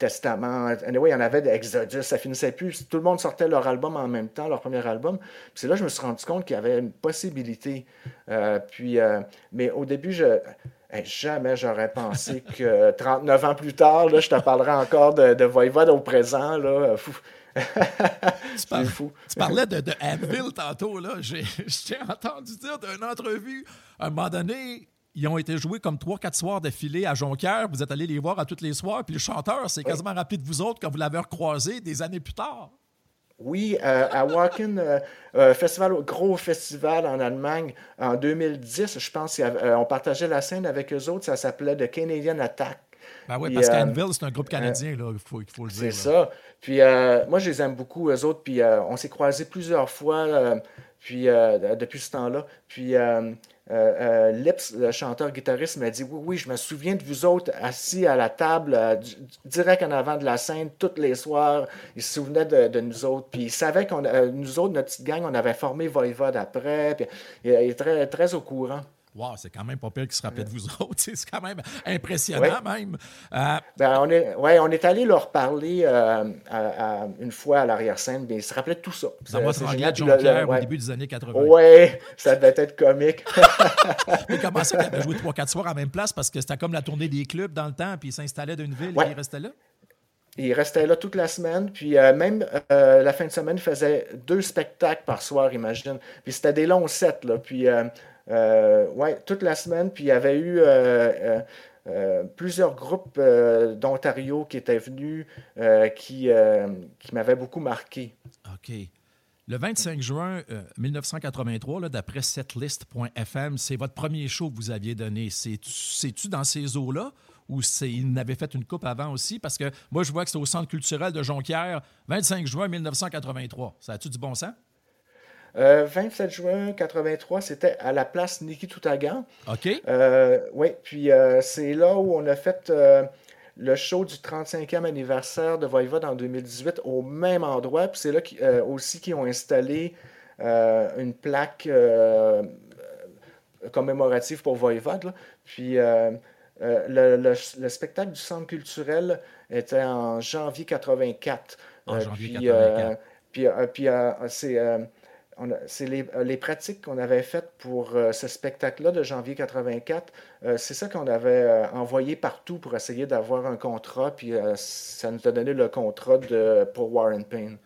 Testament, anyway, il y en avait d'Exodus, ça finissait plus. Tout le monde sortait leur album en même temps, leur premier album. Puis c'est là que je me suis rendu compte qu'il y avait une possibilité. puis, mais au début, je, jamais j'aurais pensé que 39 ans plus tard, là, je te parlerais encore de, de Voivode au présent. Là, tu, fou. tu parlais de, de Anvil tantôt. Là. J'ai entendu dire d'une entrevue, à un moment donné, ils ont été joués comme trois, quatre soirs d'affilée à Jonquière. Vous êtes allé les voir à tous les soirs. Puis le chanteur s'est quasiment rappelé de vous autres quand vous l'avez recroisé des années plus tard. Oui, euh, à Wacken, euh, euh, festival, gros festival en Allemagne, en 2010, je pense qu'on partageait la scène avec eux autres. Ça s'appelait The Canadian Attack. Ben oui, parce qu'Anvil, c'est un groupe canadien, il faut, faut, le dire. C'est ça. Puis moi, je les aime beaucoup, eux autres. Puis on s'est croisés plusieurs fois puis, depuis ce temps-là. Puis euh, euh, Lips, le chanteur-guitariste, m'a dit Oui, oui, je me souviens de vous autres assis à la table, euh, direct en avant de la scène, tous les soirs. Il se souvenait de, nous autres. Puis il savait qu'on, nous autres, notre petite gang, on avait formé Voivode après. Puis il, est très, très au courant. Wow, c'est quand même pas pire qu'il se rappelle de vous autres. C'est quand même impressionnant, même. Euh, ben, on, est, ouais, on est allé leur parler euh, une fois à l'arrière-scène, mais ils se rappelaient tout ça. Dans votre génial, Jonquière au début des années 80. Oui, ça devait être comique. mais comment ça, avait joué 3-4 soirs à la même place parce que c'était comme la tournée des clubs dans le temps, puis ils s'installaient d'une ville et ils restaient là? Ils restaient là toute la semaine, puis euh, même la fin de semaine, ils faisaient deux spectacles par soir, imagine. Puis c'était des longs sets, là. Puis euh, ouais, toute la semaine. Puis il y avait eu euh, euh, plusieurs groupes d'Ontario qui étaient venus qui, qui m'avaient beaucoup marqué. OK. Le 25 juin 1983, d'après setlist.fm, c'est votre premier show que vous aviez donné. C'est-tu dans ces eaux-là ou il n'avait fait une coupe avant aussi? Parce que moi, je vois que c'est au Centre culturel de Jonquière, 25 juin 1983. Ça a-tu du bon sens? 27 euh, juin 83, c'était à la place Niki Toutagan. OK. Euh, oui, puis c'est là où on a fait le show du 35e anniversaire de Voivode en 2018 au même endroit. Puis c'est là aussi qu'ils ont installé une plaque commémorative pour Voivode. Puis euh, euh, le, spectacle du centre culturel était en janvier 84. En euh, janvier puis, 84. puis, puis c'est les, les, pratiques qu'on avait faites pour ce spectacle-là de janvier 84. c'est ça qu'on avait envoyé partout pour essayer d'avoir un contrat. Puis ça nous a donné le contrat de, pour Warren Payne.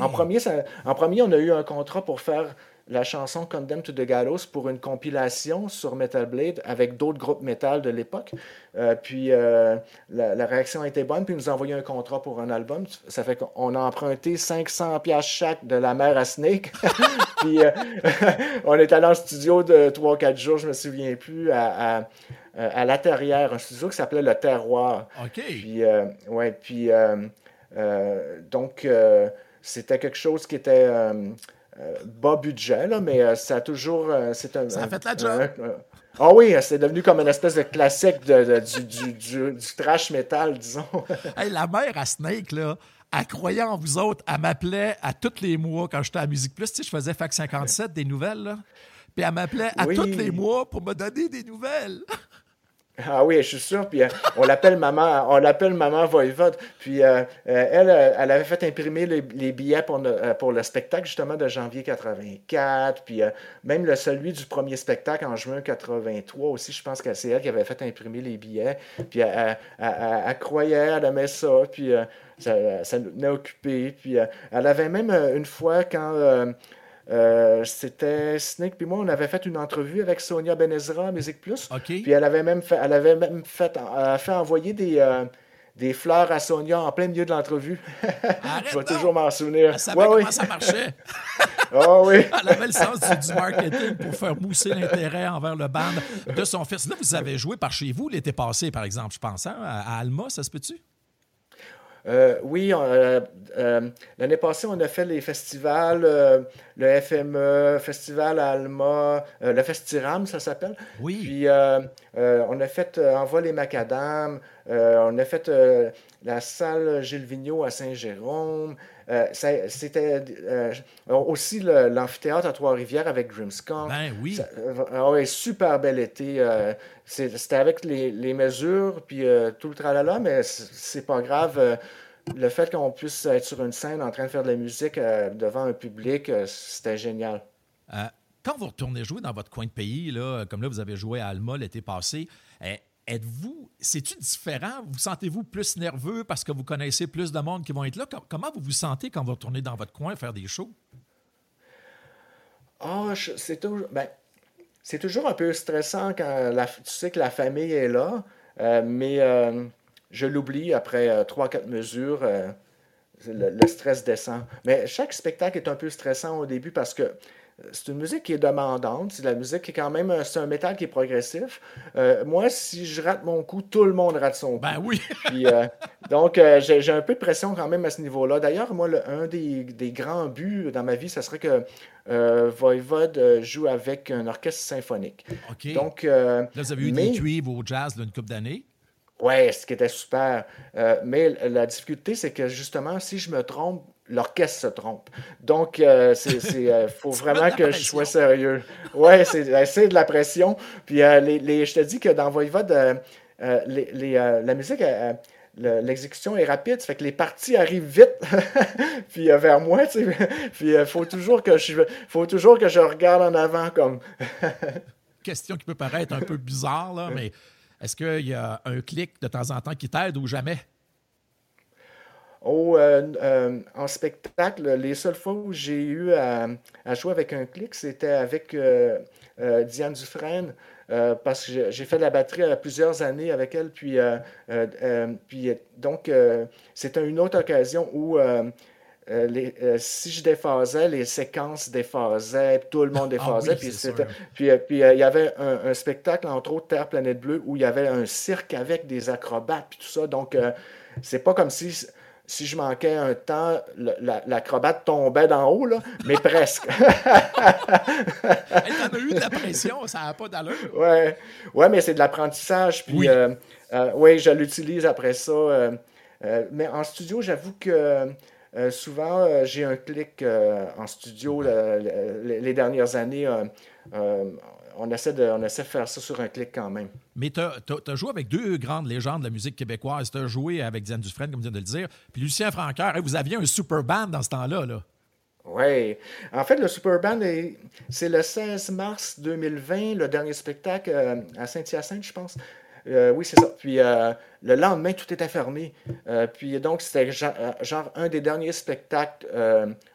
En, premier, en premier, on a eu un contrat pour faire la chanson Condemned to the Gallows pour une compilation sur Metal Blade avec d'autres groupes metal de l'époque. Euh, puis euh, la, réaction a été bonne, puis ils nous ont envoyé un contrat pour un album. Ça fait qu'on a emprunté 500 pièces chaque de la mer à Snake. puis euh, on est allé en studio de 3-4 jours, je me souviens plus, à, à, La Terrière, un studio qui s'appelait Le Terroir. OK. Puis, ouais, puis donc, c'était quelque chose qui était bas budget, là, mais euh, ça a toujours. Euh, c'est un, ça a fait la job. Ah oui, c'est devenu comme une espèce de classique de, du, du, du, trash metal, disons. la mère à Snake, là, elle croyait en vous autres. Elle m'appelait à tous les mois quand j'étais à Musique Plus. Tu sais, je faisais Fac 57, des nouvelles. Là. Puis elle m'appelait à tous les mois pour me donner des nouvelles. Ah oui, je suis sûr. Puis euh, on l'appelle maman, on l'appelle maman Voivode. Puis euh, euh, elle, elle avait fait imprimer les, billets pour, le spectacle justement de janvier 84. Puis même le celui du premier spectacle en juin 83 aussi, je pense que c'est elle qui avait fait imprimer les billets. Puis elle, croyait, elle aimait ça. Puis ça, ça, nous tenait occupés. Puis elle avait même une fois quand euh, c'était Snake puis moi, on avait fait une entrevue avec Sonia Benezra à Musique Plus. Puis elle avait même fait, elle avait même fait, fait envoyer des, euh, des fleurs à Sonia en plein milieu de l'entrevue. Je vais toujours m'en souvenir. Elle savait comment ça marchait. oh, oui. Elle avait le sens du, marketing pour faire mousser l'intérêt envers le band de son fils. Là, vous avez joué par chez vous l'été passé, par exemple, je pense, hein, à Alma, ça se peut-tu? Euh, oui, euh, euh, l'année passée, on a fait les festivals, le FME, Festival Alma, le Festiram, ça s'appelle. Oui. Puis on a fait Envoi les Macadam, on a fait la salle Gilles Vigneault à Saint-Jérôme. C'était aussi l'amphithéâtre à Trois-Rivières avec Grimskunk. Ben oui. Ah super bel été. C'était avec les, les, mesures, puis tout le tralala, mais c'est pas grave le fait qu'on puisse être sur une scène en train de faire de la musique euh, devant un public, euh, c'était génial. Euh, quand vous retournez jouer dans votre coin de pays, là, comme là, vous avez joué à Alma l'été passé, êtes-vous, c'est-tu différent? Vous sentez-vous plus nerveux parce que vous connaissez plus de monde qui vont être là? Comment vous vous sentez quand vous retournez dans votre coin faire des shows? Ah, c'est toujours, ben, c'est toujours un peu stressant quand la, tu sais que la famille est là, mais je l'oublie après euh, trois, quatre mesures. Euh, le, stress descend. Mais chaque spectacle est un peu stressant au début parce que euh, c'est une musique qui est demandante. C'est la musique qui est quand même. C'est un métal qui est progressif. moi, si je rate mon coup, tout le monde rate son coup. Ben oui. donc, j'ai un peu de pression quand même à ce niveau-là. D'ailleurs, moi, le, un des, grands buts dans ma vie, ce serait que Voivode joue avec un orchestre symphonique. OK. Donc, là, vous avez eu des cuivres au jazz d'une couple d'années. Ouais, ce qui était super. Euh, mais la difficulté, c'est que justement, si je me trompe, l'orchestre se trompe. Donc, euh, c'est, euh, faut vraiment que je sois sérieux. Ouais, c'est, de la pression. Puis, les, je te dis que dans Voivode, les, la musique, l'exécution est rapide, ça fait que les parties arrivent vite, puis vers moi, tu sais, puis il faut toujours que je, faut toujours que je regarde en avant comme. Question qui peut paraître un peu bizarre là, mais est-ce qu'il y a un clic de temps en temps qui t'aide ou jamais? Euh, euh, en spectacle, les seules fois où j'ai eu à, jouer avec un clic, c'était avec euh, Diane Dufresne, parce que j'ai fait de la batterie à plusieurs années avec elle. Puis, puis donc, c'était une autre occasion où si je déphasais, les séquences déphasaient, tout le monde ah déphasait. puis, puis, il y avait un, spectacle, entre autres, Terre, Planète Bleue, où il y avait un cirque avec des acrobates, puis tout ça. Donc, c'est pas comme si si je manquais un temps, l'acrobate tombait d'en haut, là, mais presque. T'en as eu de la pression, ça n'a pas d'allure. Ouais. ouais, mais c'est de l'apprentissage. Puis, oui. Euh, euh, je l'utilise après ça. Euh, mais en studio, j'avoue que souvent, j'ai un clic en studio les dernières années on essaie, de, on essaie de faire ça sur un clic quand même. Mais tu as, joué avec deux grandes légendes de la musique québécoise. Tu as joué avec Diane Dufresne, comme tu viens de le dire, puis Lucien Francaire. vous aviez un super band dans ce temps-là. Là. Oui. En fait, le Super Band, c'est le 16 mars 2020, le dernier spectacle euh, à Saint-Hyacinthe, je pense. Euh, oui, c'est ça. Puis euh, le lendemain, tout était fermé. Euh, puis donc, c'était genre, un des derniers spectacles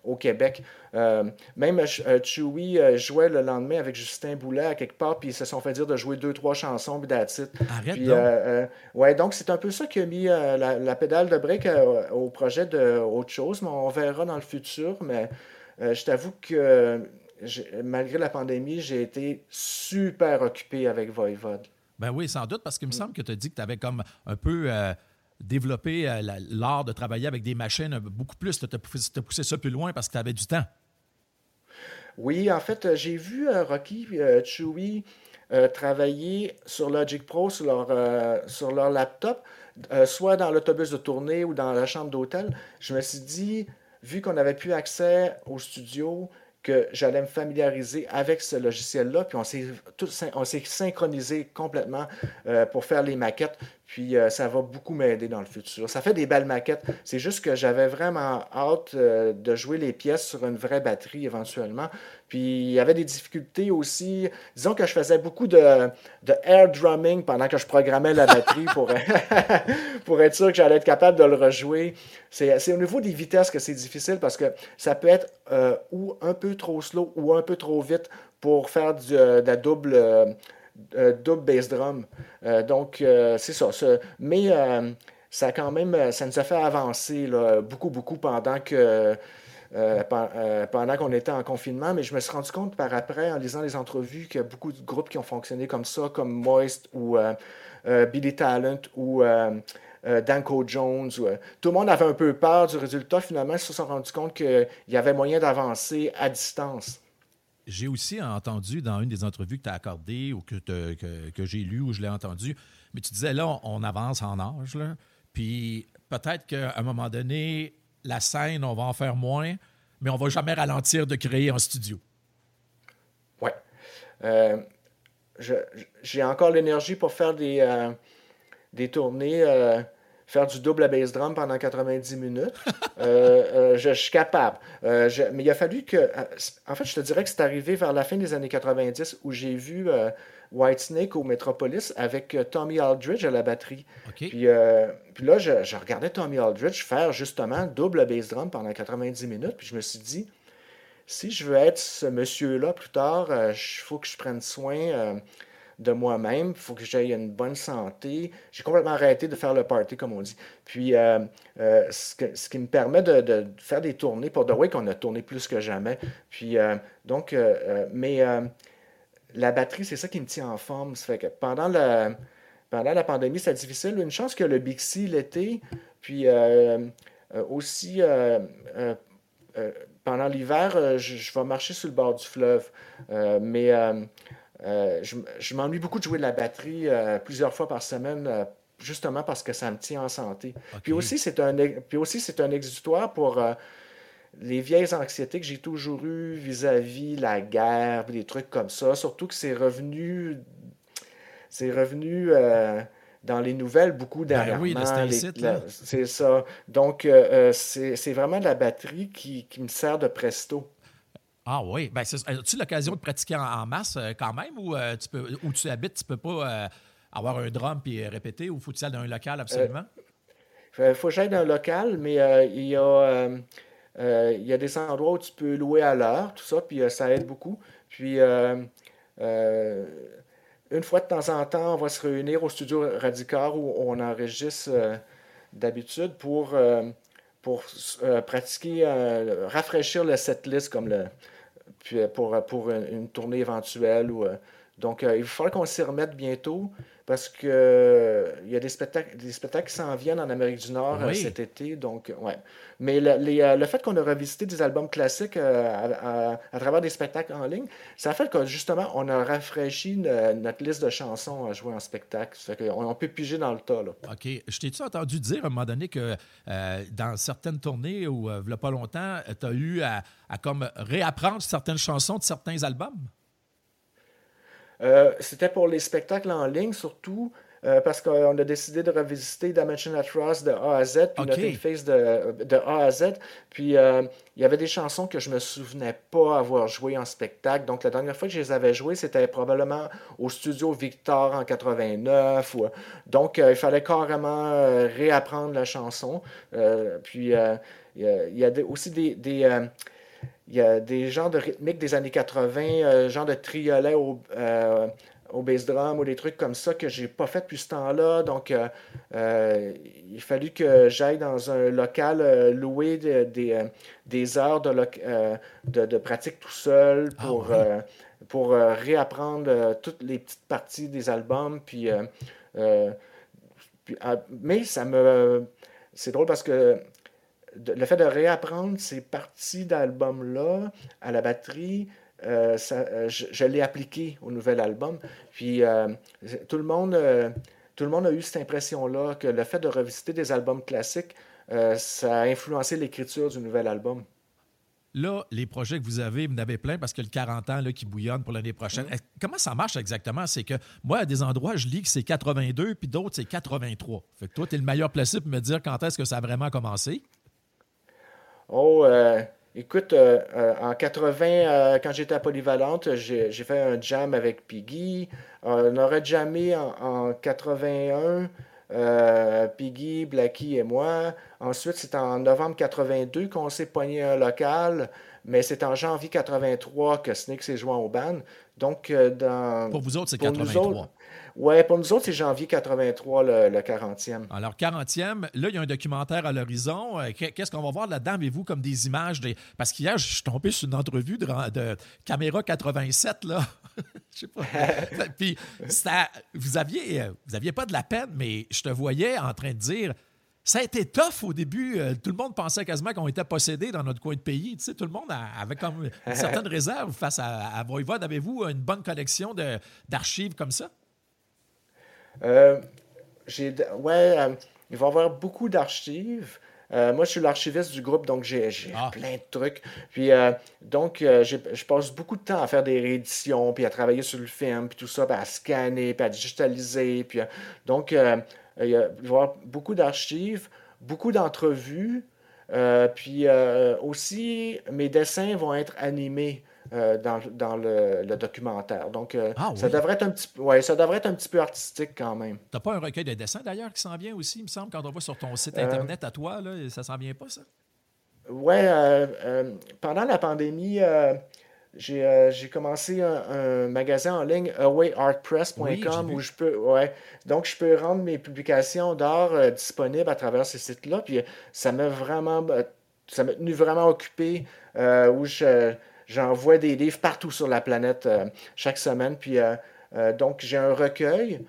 au Québec. même Chewy jouait le lendemain avec Justin Boulet à quelque part, puis ils se sont fait dire de jouer deux, trois chansons, puis Arrête donc. ouais, donc c'est un peu ça qui a mis la, pédale de break au projet de autre chose, mais on verra dans le futur. Mais je t'avoue que malgré la pandémie, j'ai été super occupé avec Voivode. Ben oui, sans doute, parce qu'il me semble que tu as dit que tu avais comme un peu euh, développé euh, l'art de travailler avec des machines beaucoup plus. Tu as, poussé ça plus loin parce que tu avais du temps. Oui, en fait, j'ai vu euh, Rocky Chewy travailler sur Logic Pro sur leur, sur leur laptop, soit dans l'autobus de tournée ou dans la chambre d'hôtel. Je me suis dit, vu qu'on n'avait plus accès au studio, que j'allais me familiariser avec ce logiciel-là. Puis on s'est, on s'est synchronisé complètement euh, pour faire les maquettes. Puis euh, ça va beaucoup m'aider dans le futur. Ça fait des belles maquettes. C'est juste que j'avais vraiment hâte euh, de jouer les pièces sur une vraie batterie éventuellement. Puis il y avait des difficultés aussi. Disons que je faisais beaucoup de, air drumming pendant que je programmais la batterie pour, être sûr que j'allais être capable de le rejouer. C'est, au niveau des vitesses que c'est difficile parce que ça peut être ou un peu trop slow ou un peu trop vite pour faire de la double euh, double bass drum. Euh, donc, euh, c'est ça. mais ça quand même, ça nous a fait avancer beaucoup, beaucoup pendant que. pendant qu'on était en confinement, mais je me suis rendu compte par après, en lisant les entrevues, qu'il y a beaucoup de groupes qui ont fonctionné comme ça, comme Moist ou Billy Talent ou Danko Jones. tout le monde avait un peu peur du résultat. Finalement, ils se sont rendus compte qu'il y avait moyen d'avancer à distance. J'ai aussi entendu dans une des entrevues que tu as accordées ou que, que, j'ai lues ou je l'ai entendu, mais tu disais là, on avance en âge, puis peut-être qu'à un moment donné, la scène, on va en faire moins, mais on va jamais ralentir de créer un studio. Oui. Euh, j'ai encore l'énergie pour faire des, euh, des tournées. Euh, faire du double à bass drum pendant 90 minutes. Euh, euh, je, suis capable. Euh, mais il a fallu que. En fait, je te dirais que c'est arrivé vers la fin des années 90 où j'ai vu Whitesnake au Metropolis avec Tommy Aldridge à la batterie. Puis, puis, là, je, regardais Tommy Aldridge faire justement double bass drum pendant 90 minutes. Puis je me suis dit, si je veux être ce monsieur-là plus tard, il faut que je prenne soin de moi-même, il faut que j'aie une bonne santé. J'ai complètement arrêté de faire le party, comme on dit. Puis, euh, euh, ce, qui me permet de, faire des tournées pour The Wake, on a tourné plus que jamais. Puis, euh, donc, mais la batterie, c'est ça qui me tient en forme. Ça fait que pendant la, pendant la pandémie, c'est difficile. Une chance que le Bixi l'été, puis aussi pendant l'hiver, je, je, vais marcher sur le bord du fleuve. mais euh, je, m'ennuie beaucoup de jouer de la batterie euh, plusieurs fois par semaine, euh, justement parce que ça me tient en santé. Puis aussi, c'est un, puis aussi, c'est un exutoire pour les vieilles anxiétés que j'ai toujours eues vis-à-vis la guerre, des trucs comme ça. Surtout que c'est revenu, c'est revenu dans les nouvelles beaucoup ben dernièrement. oui, c'est ça. Donc, c'est vraiment la batterie qui, qui me sert de presto. Ah oui. Ben, as-tu l'occasion de pratiquer en, masse euh, quand même ou euh, tu peux, où tu habites, tu peux pas euh, avoir un drum puis répéter ou faut-il aller dans un local absolument? Il faut que j'aille dans un local, mais il y a. il y a des endroits où tu peux louer à l'heure, tout ça, puis ça aide beaucoup. Puis, une fois de temps en temps, on va se réunir au studio Radicar où on enregistre d'habitude pour pour pratiquer, rafraîchir le setlist comme le, pour, pour une, tournée éventuelle. Ou, donc, il va falloir qu'on s'y remette bientôt parce que euh, il y a des spectacles, des spectacles qui s'en viennent en Amérique du Nord euh, cet été. Donc, ouais. Mais le, euh, le, fait qu'on a revisité des albums classiques à, travers des spectacles en ligne, ça fait que justement, on a rafraîchi notre liste de chansons à jouer en spectacle. Ça fait qu'on on peut piger dans le tas. Là. OK. Je t'ai-tu entendu dire à un moment donné que dans certaines tournées ou il n'y a pas longtemps, tu as eu à, à comme réapprendre certaines chansons de certains albums? Euh, c'était pour les spectacles en ligne surtout. Euh, parce qu'on a décidé de revisiter Dimension at Ross de A à Z, puis notre Face de, de, A à Z. Puis euh, il y avait des chansons que je me souvenais pas avoir jouées en spectacle. Donc la dernière fois que je les avais jouées, c'était probablement au studio Victor en 89. donc il fallait carrément réapprendre la chanson. puis il y, a aussi des il y a des genres de rythmiques des années 80, euh, genre de triolet au, euh, au bass drum ou des trucs comme ça que j'ai pas fait depuis ce temps-là. Donc, euh, euh, il a fallu que j'aille dans un local louer des heures de, de, pratique tout seul ah pour, pour réapprendre toutes les petites parties des albums. Puis, puis ah, mais ça me. C'est drôle parce que le fait de réapprendre ces parties d'album-là à la batterie, euh, euh, je, l'ai appliqué au nouvel album. Puis euh, tout, le monde, tout le monde a eu cette impression-là que le fait de revisiter des albums classiques, ça a influencé l'écriture du nouvel album. Là, les projets que vous avez, vous en avez plein parce que le 40 ans là, qui bouillonne pour l'année prochaine. Mm. Comment ça marche exactement? C'est que moi, à des endroits, je lis que c'est 82, puis d'autres, c'est 83. Fait que toi, tu es le meilleur placé pour me dire quand est-ce que ça a vraiment commencé. Oh, euh, écoute, euh, euh, en 80, quand j'étais à Polyvalente, j'ai fait un jam avec Piggy. on aurait jamais en, en 81. Piggy, Blackie et moi. Ensuite, c'est en novembre 82 qu'on s'est pogné un local, mais c'est en janvier 83 que Snake s'est joint au ban. Donc, dans. Pour vous autres, c'est 83. Ouais, pour nous autres, c'est janvier 83, le, 40e. Alors, 40e, là, il y a un documentaire à l'horizon. Euh, qu'est-ce qu'on va voir là-dedans, avez-vous, comme des images? Parce qu'hier, je suis tombé sur une entrevue de, de Caméra 87, là. je sais pas. Puis, vous aviez, euh, vous aviez pas de la peine, mais je te voyais en train de dire ça a été tough au début. Euh, tout le monde pensait quasiment qu'on était possédé dans notre coin de pays. Tu sais, tout le monde avait comme une certaine réserve face à, à Voivode. Avez-vous une bonne collection d'archives comme ça? Euh, j'ai, ouais, euh, il va y avoir beaucoup d'archives. Euh, moi, je suis l'archiviste du groupe, donc j'ai, ah. plein de trucs. Puis, donc, je passe beaucoup de temps à faire des rééditions, puis à travailler sur le film, puis tout ça, puis à scanner, puis à digitaliser. Puis, donc, il va y avoir beaucoup d'archives, beaucoup d'entrevues. puis aussi, mes dessins vont être animés. Euh, dans, dans le, documentaire. Donc, euh, ah ça, devrait être un petit, ouais, ça devrait être un petit peu artistique quand même. Tu n'as pas un recueil de dessins d'ailleurs qui s'en vient aussi, il me semble, quand on voit sur ton site euh, Internet à toi, là, ça s'en vient pas, ça? Oui, pendant la pandémie, j'ai commencé un, magasin en ligne, awayartpress.com, où je peux, ouais, donc je peux rendre mes publications d'art disponibles à travers ces sites-là. Puis ça m'a vraiment, ça m'a tenu vraiment occupé, où je J'envoie des livres partout sur la planète euh, chaque semaine. Puis, euh, euh, donc, j'ai un recueil,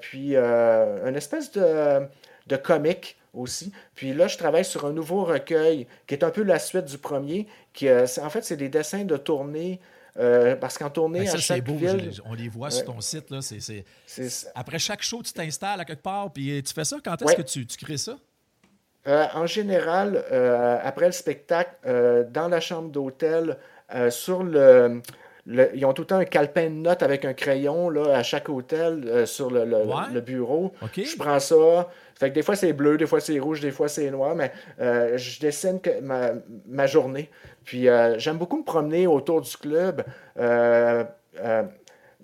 puis une espèce de, de comic aussi. Puis là, je travaille sur un nouveau recueil qui est un peu la suite du premier. Qui, en fait, c'est des dessins de tournée. parce qu'en tournée, ben, à chaque beau, ville... on les voit sur ton site. Là, Après chaque show, tu t'installes à quelque part, puis tu fais ça? Quand est-ce que tu, tu, crées ça? en général, après le spectacle, dans la chambre d'hôtel, euh, sur le, ils ont tout le temps un calepin de notes avec un crayon là, à chaque hôtel euh, sur le, le, bureau. Je prends ça. Fait que des fois c'est bleu, des fois c'est rouge, des fois c'est noir, mais euh, je dessine ma, ma journée. Puis j'aime beaucoup me promener autour du club,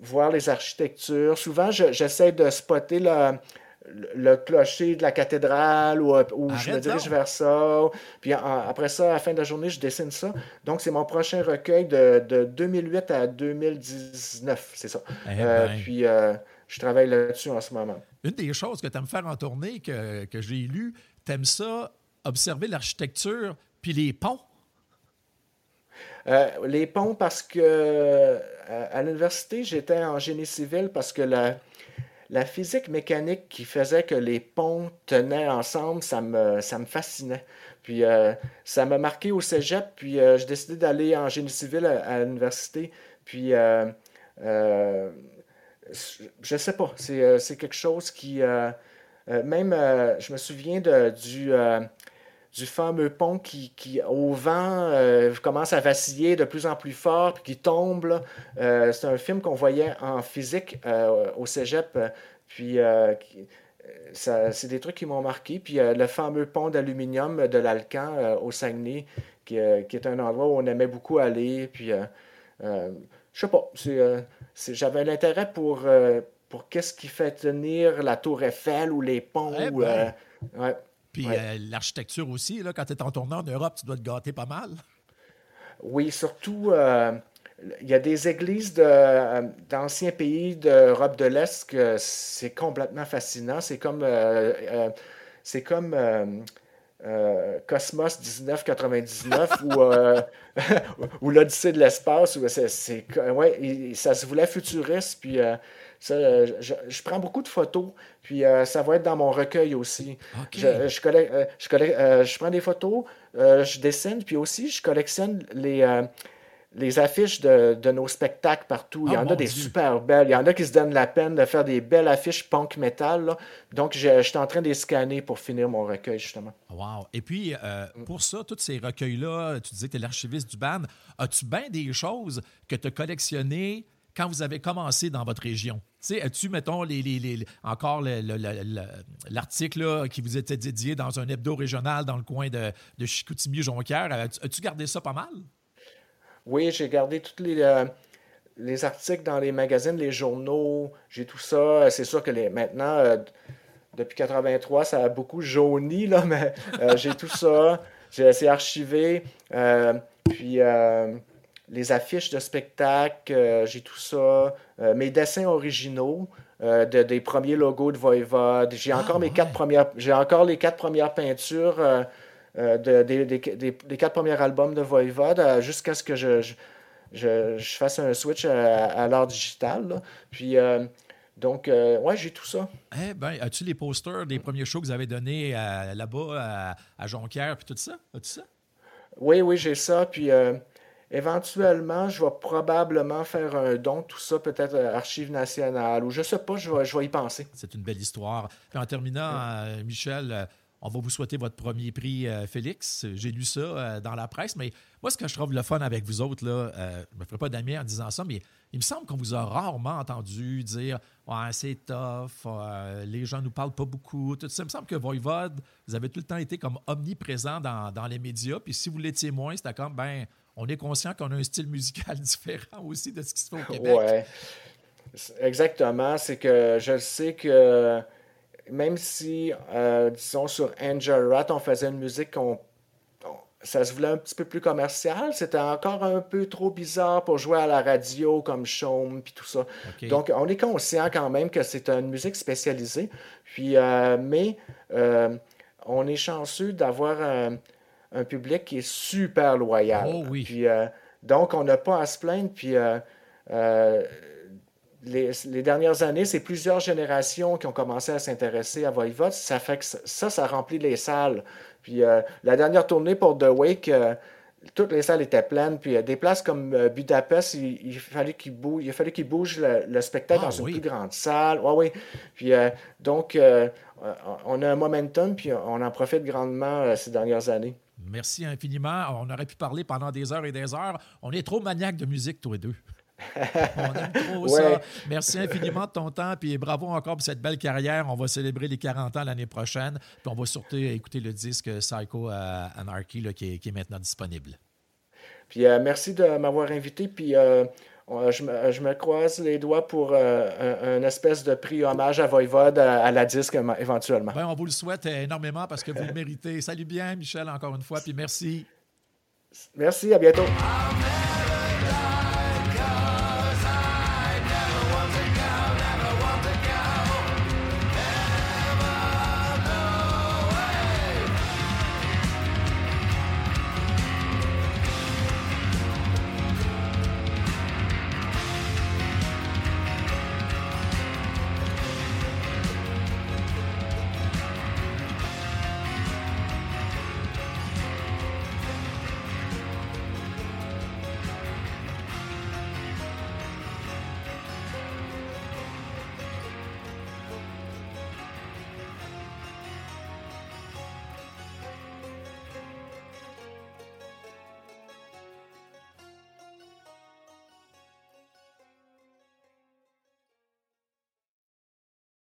voir les architectures. Souvent, j'essaie de spotter la, le clocher de la cathédrale ou, euh, je me dirige vers ça. Puis après ça, à la fin de la journée, je dessine ça. Donc, c'est mon prochain recueil de, de 2008 à 2019, c'est ça. Eh euh, ben. Puis, euh, je travaille là-dessus en ce moment. Une des choses que tu aimes faire en tournée, que, que j'ai lu, tu aimes ça observer l'architecture puis les ponts? Euh, les ponts, parce que à, l'université, j'étais en génie civil parce que la, la physique mécanique qui faisait que les ponts tenaient ensemble, ça me, fascinait. Puis ça m'a marqué au cégep, puis j'ai décidé d'aller en génie civil à, l'université. Puis je sais pas, c'est quelque chose qui. même, je me souviens de, du du fameux pont qui, qui au vent, euh, commence à vaciller de plus en plus fort, puis qui tombe. Euh, c'est un film qu'on voyait en physique euh, au cégep. Puis c'est des trucs qui m'ont marqué. Puis le fameux pont d'aluminium de l'Alcan au Saguenay, qui, qui, est un endroit où on aimait beaucoup aller. Puis je sais pas, j'avais l'intérêt pour, pour qu'est-ce qui fait tenir la tour Eiffel ou les ponts. Eh ben. ouais. Puis euh, l'architecture aussi, là, quand tu es en tournant en Europe, tu dois te gâter pas mal. Oui, surtout, euh, il y a des églises euh, d'anciens pays d'Europe de l'Est que c'est complètement fascinant. C'est comme, c'est comme Cosmos 1999 ou, ou l'Odyssée de l'espace. Ouais, ça se voulait futuriste. Puis euh, je, prends beaucoup de photos, puis euh, ça va être dans mon recueil aussi. Je, euh, je, je, prends des photos, je dessine, puis aussi je collectionne les, les affiches de, nos spectacles partout. Il y oh en a des super belles. Il y en a qui se donnent la peine de faire des belles affiches punk metal. Donc, je, suis en train de les scanner pour finir mon recueil, justement. Wow. Et puis, pour ça, tous ces recueils-là, tu disais que tu es l'archiviste du band. As-tu bien des choses que tu as collectionnées quand vous avez commencé dans votre région? As-tu, mettons, les, les, encore l'article qui vous était dédié dans un hebdo régional dans le coin de, de Chicoutimi-Jonquière? As-tu gardé ça pas mal? Oui, j'ai gardé tous les, euh, les articles dans les magazines, les journaux. J'ai tout ça. C'est sûr que les, maintenant, euh, depuis 83, ça a beaucoup jauni, là, mais euh, j'ai tout ça. C'est archivé. puis les affiches de spectacle, euh, j'ai tout ça. Euh, mes dessins originaux euh, de, des premiers logos de Voivode. J'ai ah, encore, mes quatre premières, j'ai encore les quatre premières peintures de, des, quatre premiers albums de Voivode jusqu'à ce que je, je, fasse un switch à, l'art digital. Puis. Donc, ouais, j'ai tout ça. Eh bien, as-tu les posters des premiers shows que vous avez donnés là-bas à, à, Jonquière puis tout ça? As-tu ça? Oui, oui, j'ai ça. Puis Éventuellement, je vais probablement faire un don, tout ça, peut-être à Archives nationales, ou je sais pas, je vais, y penser. C'est une belle histoire. Puis en terminant, euh, Michel, euh, on va vous souhaiter votre premier prix, euh, Félix. J'ai lu ça dans la presse, mais moi, ce que je trouve le fun avec vous autres, là, je ne me ferai pas d'amis en disant ça, mais il me semble qu'on vous a rarement entendu dire Ouais, c'est tough, les gens nous parlent pas beaucoup. Tout ça. Il me semble que Voivode, vous avez tout le temps été comme omniprésent dans, dans les médias. Puis si vous l'étiez moins, c'était comme ben on est conscient qu'on a un style musical différent aussi de ce qui se fait au Québec. Oui, exactement. C'est que je sais que même si, euh, disons, sur Angel Rat, on faisait une musique qu'on ça se voulait un petit peu plus commercial. C'était encore un peu trop bizarre pour jouer à la radio comme Chaume puis tout ça. Donc, on est conscient quand même que c'est une musique spécialisée. Puis, euh, mais euh, on est chanceux d'avoir un, un public qui est super loyal. Oh oui. Puis, euh, donc, on n'a pas à se plaindre. Puis, euh, euh, les, dernières années, c'est plusieurs générations qui ont commencé à s'intéresser à Voivod. Ça fait que ça, ça remplit les salles. Puis, la dernière tournée pour The Wake, toutes les salles étaient pleines. Puis des places comme Budapest, il, fallait qu'il bouge, il fallait qu'il bouge le, spectacle ah dans une plus grande salle. Ouais, oui. Puis donc, on a un momentum, puis on en profite grandement ces dernières années. Merci infiniment. On aurait pu parler pendant des heures et des heures. On est trop maniaques de musique, tous les deux. On aime trop ça. Merci infiniment de ton temps. Puis bravo encore pour cette belle carrière. On va célébrer les 40 ans l'année prochaine. Puis on va surtout écouter le disque Psycho euh, Anarchy qui, est, maintenant disponible. Puis euh, merci de m'avoir invité. Puis euh, je me, croise les doigts pour euh, un, espèce de prix hommage à Voivode à, la disque éventuellement. Ben, on vous le souhaite énormément parce que vous le méritez. Salut bien, Michel, encore une fois, puis merci. Merci, à bientôt.